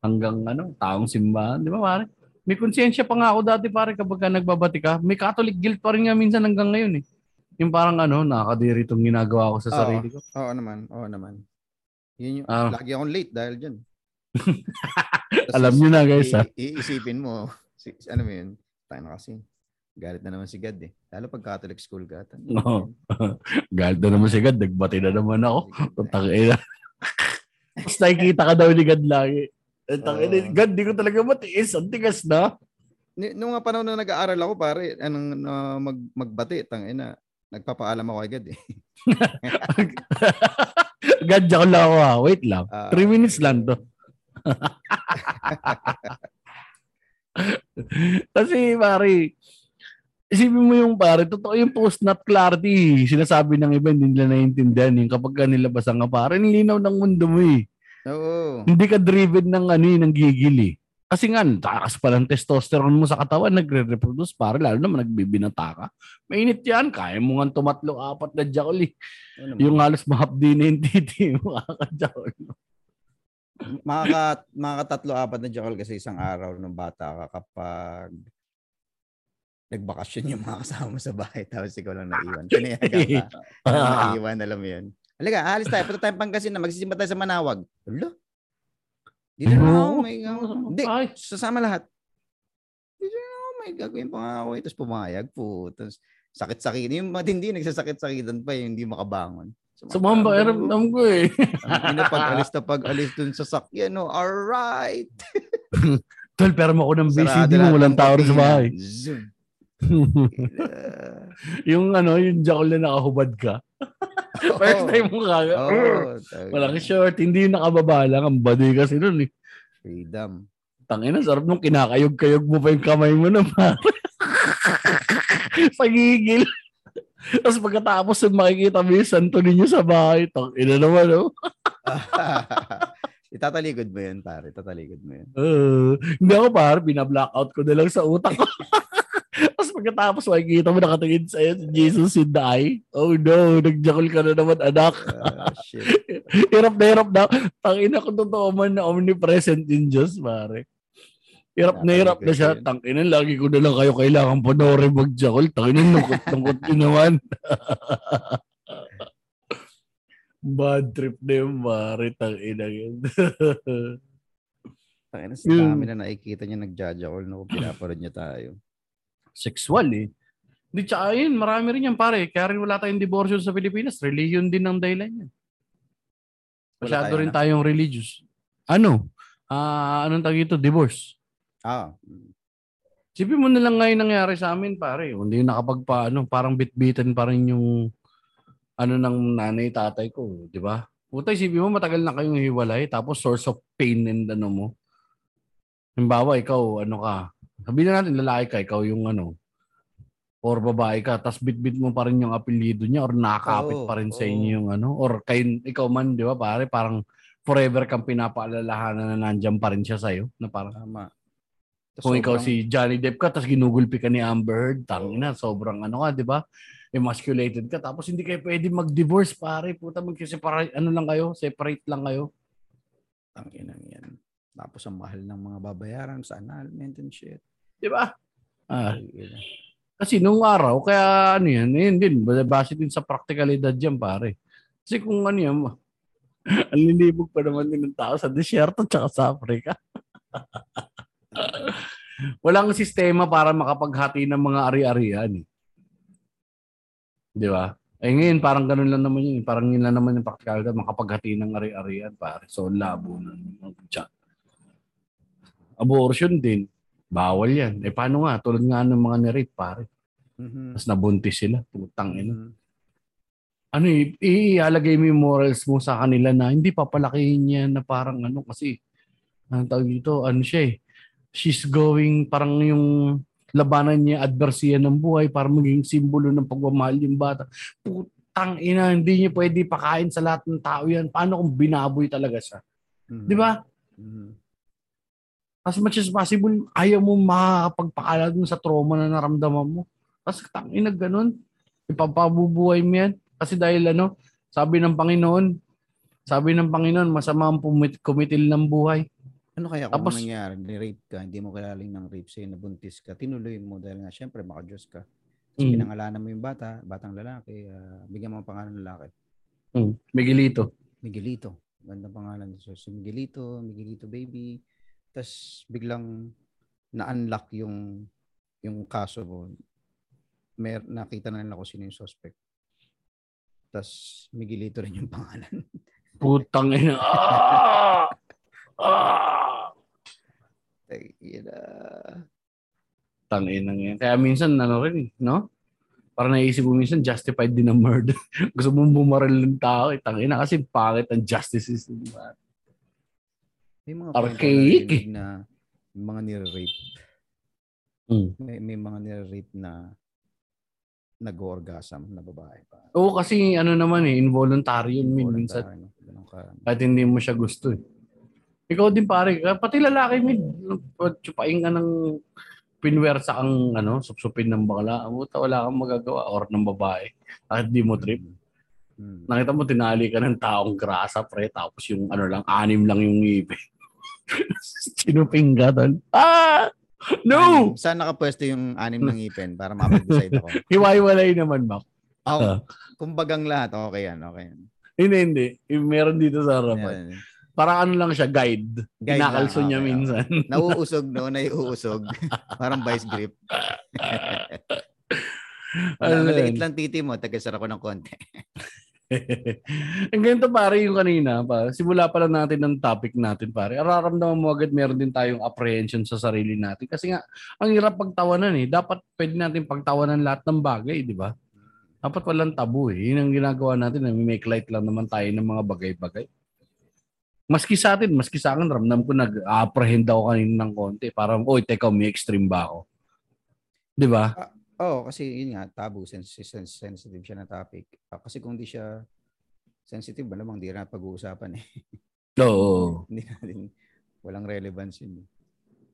hanggang ano, taong simbahan. Di ba pare? May konsensya pa nga ako dati pare kapag ka nagbabati ka. May Catholic guilt pa rin nga minsan hanggang ngayon eh. Yung parang ano, nakakadiri itong ginagawa ko sa Oo. sarili ko. Oo naman, oo naman. Yun yung, Ah. lagi akong late dahil dyan. Alam nyo na guys ha. i- Iisipin mo, si, ano mo yun, tayo na kasi. Galit na naman si God eh. Lalo pag Catholic school ka. Oo. Galit na naman si God. Nagbati na naman ako. Tutang ina. Tapos nakikita ka daw ni God lagi. Eh, tangin Oo. God, di ko talaga matiis. Ang tigas na. Nung nga panahon na nag-aaral ako, pare, anong na mag, magbati, tangina. Nagpapaalam ako kay God eh. God, diyan lang ako ha. Wait lang. Ah, Three minutes lang to. Kasi pare, isipin mo yung pare, totoo yung post-nut clarity. Sinasabi ng iba, hindi nila naiintindihan. Yung kapag ka nilabasan ka pare, ang linaw ng mundo mo eh. Oo. Hindi ka driven ng ano eh, ng gigil eh. Kasi nga, takas pa ng testosterone mo sa katawan, nagre-reproduce, pare, lalo naman nagbibinata ka. Mainit yan, kaya mo nga tumatlo apat na jackal eh. Ano. Yung halos mahapdi na yung titi mo, kakajakal. Makaka, makakatatlo apat na jackal kasi isang araw ng bata ka kapag nagbakasyon yung mga kasama mo sa bahay tapos ikaw lang naiwan. Pinayagan ka. Naiwan, alam mo yun. Halika, alis tayo. Punta tayong Pangasinan. Magsisimba tayo sa Manawag. Hala? Dito na ako. May, hindi, sasama lahat. Dito na ako. May gagawin pa nga ako. Tapos pumayag po. Tapos sakit-sakit. Yung matindi, nagsasakit-sakitan pa yung hindi makabangon. sumamba, eram ko eh. Ang pag-alis na pag-alis dun sa sakyan, no? Alright! Tol, pero mo ako ng mo, lahat walang ng tao sa bahay. Zoom. Yung ano, yung jackal na nakahubad ka. First time mo kaga. Oh, Walang short, hindi yung nakababa lang. Ang badi kasi nun eh. Freedom. Tangina, sarap nung kinakayog-kayog mo pa yung kamay mo na pare. sa gigil. Tapos pagkatapos yung makikita mo yung santo ninyo sa bahay, tangina naman, oh. Itataligod mo yun, pare. Itataligod mo yun. Uh, hindi ako pare, binablackout ko na lang sa utak ko. Tapos pagkatapos makikita mo nakatingin sa'yo si Jesus in the eye. Oh no, nagjakol ka na naman anak. Ah, shit. hirap na hirap na. Tangina ko totoo man na omnipresent in Diyos, pare. Hirap na hirap na siya. Tangina, lagi ko na lang kayo kailangan panoorin magjakol. Tangina, lungkot-lungkot yun naman. Bad trip na yung pare. Tangina yun. Tangina, sa dami na nakikita niya nagjajakol na kung pinaparod niya tayo. Sexual eh. Hindi, tsaka yun, marami rin yan pare. Kaya rin wala tayong divorce sa Pilipinas. Religion din ang dahilan yan. Masyado tayo rin na? tayong religious. Ano? Ah, anong tawag ito? Divorce. Ah, Sipin mo na lang ngayon nangyari sa amin, pare. Hindi nakapagpa, ano, parang bit-bitan pa rin yung ano ng nanay, tatay ko, di ba? Puta, isipin mo, matagal na kayong hiwalay, tapos source of pain and ano mo. Halimbawa, ikaw, ano ka, sabihin na natin, lalaki ka, ikaw yung ano, or babae ka, tapos bit-bit mo pa rin yung apelyido niya, or nakakapit Oo, pa rin sa oo. inyo yung ano, or kayo, ikaw man, di ba, pare, parang forever kang pinapaalalahanan na nandyan pa rin siya sa'yo, na parang, tama. Kung ikaw sobrang- si Johnny Depp ka, tapos ginugulpi ka ni Amber Heard, tangina, sobrang ano ka, di ba? Emasculated ka, tapos hindi kayo pwede mag-divorce, pare. Puta, mag-separate, ano lang kayo, separate lang kayo. Tangina yan. Tapos ang mahal ng mga babayaran sa annulment and shit. Di ba? Ah, kasi nung araw, kaya ano yan, yun din, base din sa practicalidad yan, pare. Kasi kung ano yan, ang lilibog pa naman din ng tao sa desierto tsaka sa Africa. Walang sistema para makapaghati ng mga ari-arian. eh. Di ba? Eh ngayon, parang ganun lang naman yun. Parang yun lang naman yung practicalidad, makapaghati ng ari-arian, pare. So, labo na ng chat. Abortion din. Bawal yan. Eh, paano nga? Tulad nga ng mga nirape, pare. Mhm. Tapos nabuntis sila. Putang ina. Mhm. Ano, i- ialagay mo yung morals mo sa kanila na hindi papalakihin niya na parang ano kasi ang tawag dito, ano siya eh. She's going parang yung labanan niya, adversiyan ng buhay para maging simbolo ng pagmamahal yung bata. Putang ina, hindi niya pwede pakain sa lahat ng tao yan. Paano kung binaboy talaga siya? Mhm. Di ba? Mhm. As much as possible, ayaw mo makakapagpakala dun sa trauma na naramdaman mo. Tapos tangina ganun. Ipapabubuhay mo yan. Kasi dahil ano, sabi ng Panginoon, sabi ng Panginoon, masama ang pumit- kumitil ng buhay. Ano kaya kung Tapos- nangyari, ni-rape ka, hindi mo kilala ng rape sa'yo, nabuntis ka, tinuloy mo dahil nga, syempre, maka-Diyos ka. Tapos Mm. pinangalanan mo yung bata, batang lalaki, ah, bigyan mo ang pangalan ng lalaki. Mm. Miguelito. Miguelito. Ganda pangalan. So, si Miguelito, Miguelito baby. Tapos biglang na-unlock yung yung kaso mo. mer nakita na nila kung sino yung suspect. Tapos Miguelito rin yung pangalan. Putang ina. Ah! Ah! Ay, ina. Tangin yan. Kaya minsan, ano rin, no? Para naisip mo minsan, justified din ang murder. Gusto mong bumaril ng tao, eh, tangina. Kasi pangit ang justice system. May mga Archaic, point na mga nire-rape. Mm. May, may mga nire-rape na nag-orgasm na babae pa. Oo, kasi ano naman eh, involuntary yun min, minsan. Kahit hindi mo siya gusto eh. Ikaw din pare, pati lalaki min, tsupain ka ng pinwersa ang ano, supsupin ng bakla, Abuta, wala kang magagawa or ng babae. Kahit di mo trip. Hmm. Nakita mo, tinali ka ng taong grasa, pre, tapos yung ano lang, anim lang yung ngipin. Sinuping ka doon. Ah! No! Anim. Saan nakapwesto yung anim ng ngipin para mapag-decide ako? Hiwa-hiwalay naman, Mac. Oh, kumbagang lahat, okay yan, okay yan. Hindi, hindi. Meron dito sa harapan. Yan. Parang ano lang siya, guide. Guide Kinakalso lang, niya okay, minsan. Nauusog, no? Naiuusog. Parang vice grip. Ano Maliit lang titi mo, tagasara ko ng konti. Ang ganito pare yung kanina pa. Simula pa lang natin ng topic natin pare. Araramdaman mo agad meron din tayong apprehension sa sarili natin. Kasi nga, ang hirap pagtawanan eh. Dapat pwede natin pagtawanan lahat ng bagay, di ba? Dapat walang tabu eh. Yun ang ginagawa natin. Make light lang naman tayo ng mga bagay-bagay. Maski sa atin, maski sa akin, ramdam ko nag-apprehend ako kanina ng konti. Parang, oy, teka, may extreme ba ako? Di ba? Oo, oh, kasi yun nga, tabu, sens- sens- sensitive siya na topic. Ah, kasi kung di siya sensitive, ba namang di na pag-uusapan eh. Oo. Hindi natin, walang relevance yun. eh.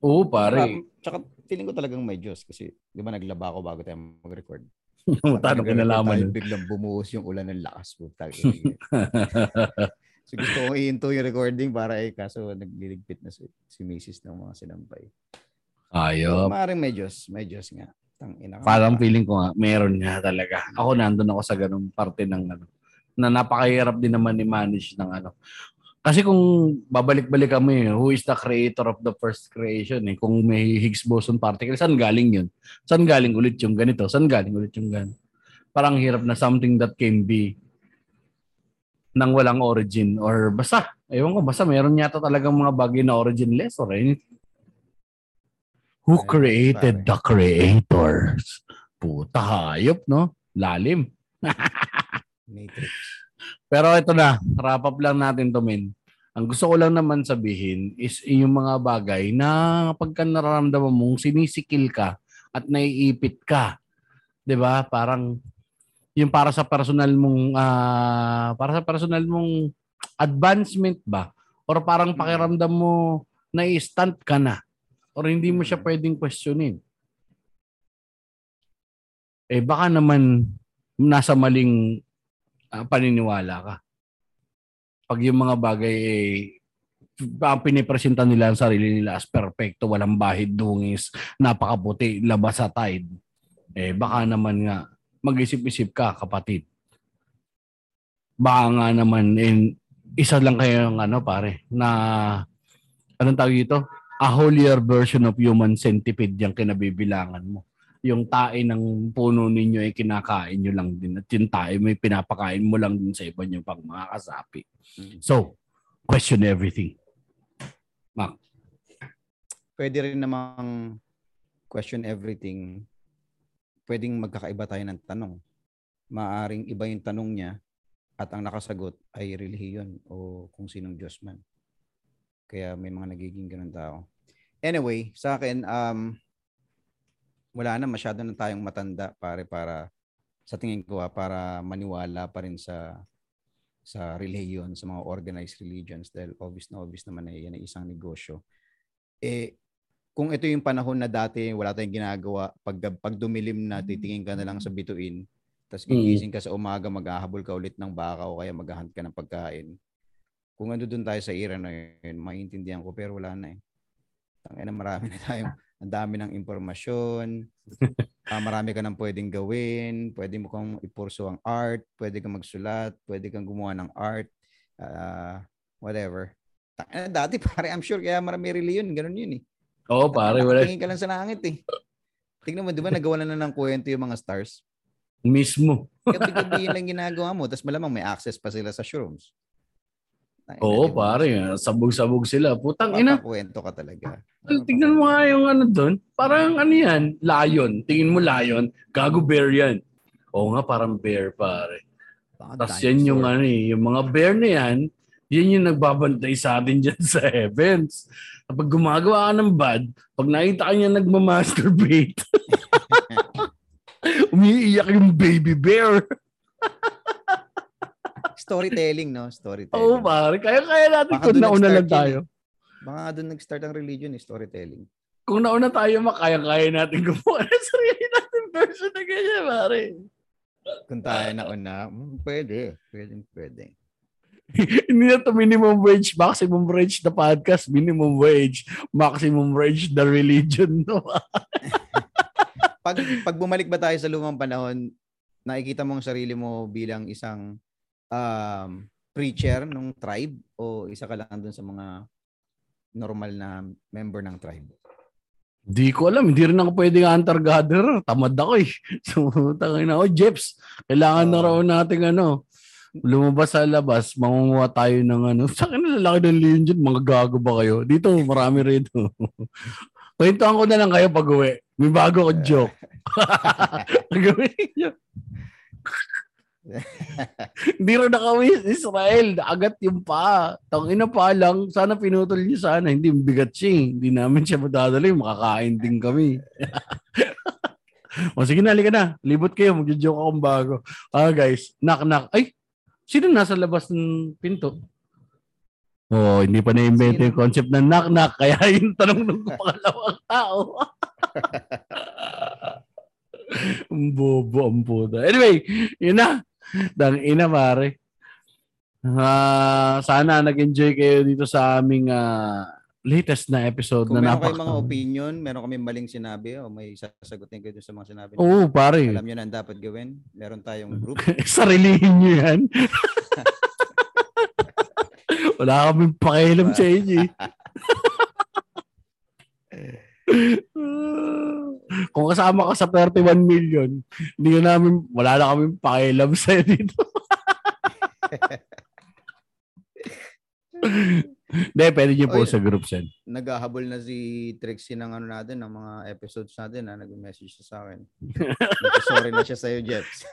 Oo, pare. Tsaka, tsaka feeling ko talagang may Diyos kasi di ba naglaba ako bago tayo mag-record. Tanong ko nalaman. Tayo, nun. biglang bumuhos yung ulan ng lakas. Puta, so gusto kong iinto yung recording para eh, kaso nagliligpit na si, si Mrs. ng mga sinampay. Ayop. Maaaring may Diyos. May Diyos nga. Tang ina. Parang feeling ko nga, meron nga talaga. Ako nandun ako sa ganung parte ng ano, na napakahirap din naman i-manage ng ano. Kasi kung babalik-balik kami, who is the creator of the first creation eh? Kung may Higgs boson particle, saan galing yun? Saan galing ulit yung ganito? Saan galing ulit yung ganito? Parang hirap na something that can be nang walang origin or basta, ewan ko, basta meron yata talagang mga bagay na originless or anything. Who created the creators? Puta hayop, no? Lalim. Pero ito na, wrap up lang natin to, men. Ang gusto ko lang naman sabihin is yung mga bagay na pagka nararamdaman mong sinisikil ka at naiipit ka. 'Di ba? Parang yung para sa personal mong ah, para sa personal mong advancement ba or parang pakiramdam mo na i-stunt ka na or hindi mo siya Mm. pwedeng questionin. Eh baka naman nasa maling ah, paniniwala ka. Pag yung mga bagay eh, ang pinipresenta nila ang sarili nila as perfecto, walang bahid dungis, napakaputi, labas sa tide. Eh baka naman nga, mag-isip-isip ka kapatid. Baka nga naman, in, isa lang kayo ng ano pare, na, anong tawag dito? A holier version of human centipede yung kinabibilangan mo yung tae ng puno ninyo ay kinakain nyo lang din at yung tae may pinapakain mo lang din sa iba nyo pang mga kasapi. Mm. So, question everything. Pwede rin namang question everything. Pwedeng magkakaiba tayo ng tanong. Maaring iba yung tanong niya at ang nakasagot ay relihiyon o kung sinong Diyos man. Kaya may mga nagiging ganun tao. Anyway, sa akin, um, wala na masyado na tayong matanda pare para sa tingin ko ah, para maniwala pa rin sa sa religion, sa mga organized religions dahil obvious na obvious naman na yan ay isang negosyo. Eh, kung ito yung panahon na dati wala tayong ginagawa, pag, pag dumilim na titingin ka na lang sa bituin, tapos Mm. gigising ka sa umaga, maghahabol ka ulit ng baka o kaya maghahunt ka ng pagkain. Kung ando doon tayo sa era na yun, maintindihan ko pero wala na eh. Tangina marami na tayong ang dami ng impormasyon. Ah, marami ka nang pwedeng gawin, pwede mo kang ipurso ang art, pwede kang magsulat, pwede kang gumawa ng art, ah, whatever. Tangina, dati pare, I'm sure kaya marami reliyon, ganun yun eh. Oo, pare, wala. Tingin ka lang sa langit eh. Tingnan mo, di ba nagawa na ng kwento yung mga stars? Mismo. Gabi-gabi yun lang ginagawa mo, tapos malamang may access pa sila sa shrooms. Oo, pare. ah, Sabog-sabog sila. Putang ina. Papakwento ka talaga. Tignan mo nga yung ano doon. Parang ano yan? Lion. Tingin mo lion. Gago bear yan. Oo nga, parang bear, pare. Tapos yan yung ano eh, yung mga bear na yan, yan yung nagbabantay sa atin dyan sa heavens. Kapag gumagawa ka ng bad, pag nakita ka niya nagmamasturbate, umiiyak yung baby bear. Storytelling, no? Storytelling. Oo, pare. Kaya-kaya natin Baka kung nauna lang yun tayo. Baka nga doon nag-start ang religion, eh, storytelling. Kung nauna tayo, makaya-kaya natin gumawa ng sarili natin version na ganyan, pare. Kung tayo na una, mm, pwede. Pwede, pwede. Hindi na to minimum wage, maximum wage na podcast, minimum wage, maximum wage the religion. No? Pag, pag bumalik ba tayo sa lumang panahon, nakikita mo ang sarili mo bilang isang um, preacher ng tribe o isa ka lang doon sa mga normal na member ng tribe? Di ko alam, hindi rin ako pwedeng hunter-gatherer. Tamad ako eh. So, tangin na, oh, Jeps, kailangan na Oo. raw natin ano, lumabas sa labas, mangunguha tayo ng ano. Sa akin, lalaki ng leon dyan, mga gago ba kayo? Dito, marami rito. Kwentuhan ko na lang kayo pag uwi. May bago ko joke. Gawin niyo. Hindi rin nakawis Israel. Agat yung pa. Tangina pa lang. Sana pinutol niyo sana. Hindi bigat siya. eh. Hindi namin siya madadali. Makakain din kami. o sige na, halika na. Libot kayo. Magjo-joke akong bago. Ah guys, knock knock. Ay, sino nasa labas ng pinto? Oh, hindi pa na-invento yung concept ng knock knock. Kaya yung tanong ng pangalawang tao. Ang bobo ang puta. Anyway, yun na. Dang ina pare. Ah, sana nag-enjoy kayo dito sa aming ah, latest na episode Kung na meron kayong napak. mga opinion, meron kami maling sinabi o may sasagutin kayo sa mga sinabi. niyo, Oo, pare. Alam nyo na ang dapat gawin. Meron tayong group. Sarilihin nyo yan. Wala kaming pakialam sa inyo. Kung kasama ka sa 31 million, hindi ka namin, wala na kaming pakialam sa'yo dito. Hindi, pwede nyo po Oy. sa group send. Naghahabol na si Trixie ng ano natin, ng mga episodes natin na nag-message siya sa akin. Sorry na siya sa'yo, Jeps.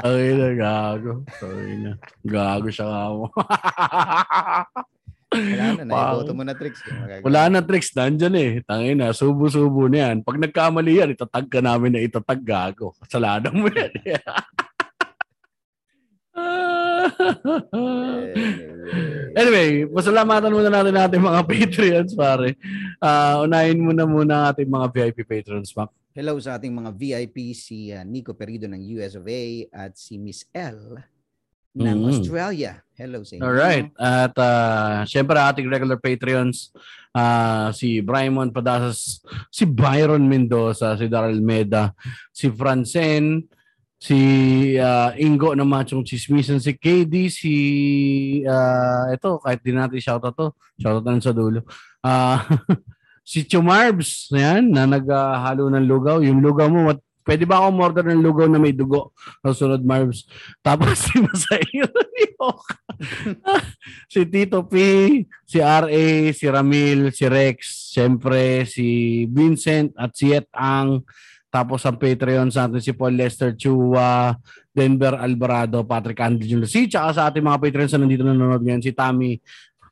Ay na, gago. Sorry na. Gago siya nga mo. Wala na, naiboto mo na. Magagawa. Wala na tricks, nandyan eh. Tangin na, subo-subo na yan. Pag nagkamali yan, itatag ka namin na itatag gago. Kasalanan mo yan. anyway, pasalamatan muna natin natin mga Patreons, pare. Ah, unahin muna muna ang ating mga VIP patrons, Mac. Hello sa ating mga VIP, si uh, Nico Perido ng US of A at si Miss L ng Mm. Australia. Hello sa inyo. Alright. At uh, syempre ating regular Patreons, ah, si Brymon Padasas, si Byron Mendoza, si Daryl Meda, si Francen, si ah, Ingo na Machong Chismisan, si KD, si ah, ito, kahit di natin shoutout to, shoutout na sa dulo. Ah, si Chumarbs, yan, na naghahalo ng lugaw. Yung lugaw mo, what, pwede ba ako order ng lugaw na may dugo? Kasunod, Marbs. Tapos si Masayo si Tito P, si RA, si Ramil, si Rex, siyempre si Vincent at si Et Ang. Tapos ang Patreon sa atin si Paul Lester Chua, Denver Alvarado, Patrick Andy Jr. Si tsaka sa ating mga Patreons na nandito nanonood ngayon, si Tammy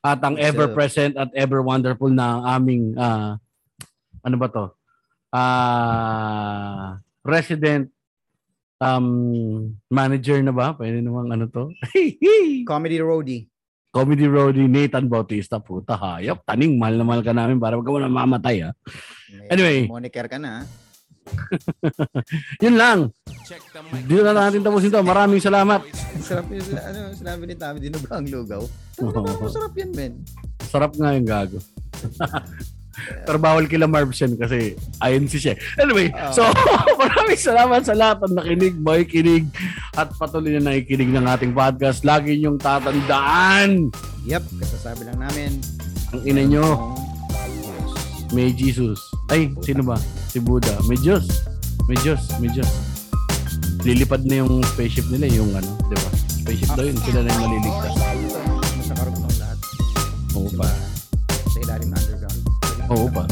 at ang Yes, ever sir. present at ever wonderful na aming ah, ano ba to? Ah, resident um manager na ba? Pwede namang ano to? Comedy Roadie. Comedy roadie Nathan Bautista puta hayop taning mahal na mahal ka namin para wag ka muna mamamatay ah. May Anyway. Moniker ka na. ah. Yun lang. Dito na natin tapusin to. Maraming salamat. Sarap sila- ano, sinabi ni Tami, dinuga ang lugaw. Oo. Ano masarap yan, men? Sarap nga yung gago. Pero bawal kila Marv yan kasi ayon si siya. Anyway, Oo. so maraming salamat sa lahat ng nakinig, makikinig at patuloy na nakikinig ng ating podcast. Lagi niyong tatandaan Yep, kasasabi lang namin. ang ina nyo Ang may Jesus. Ay, sino ba? Si Buddha. May Diyos. May Diyos, may Diyos. Lilipad na yung spaceship nila, yung ano, di ba? Spaceship daw yun, sila na yung maliligtas. Sa karugtong lahat. Oo pa. 欧巴。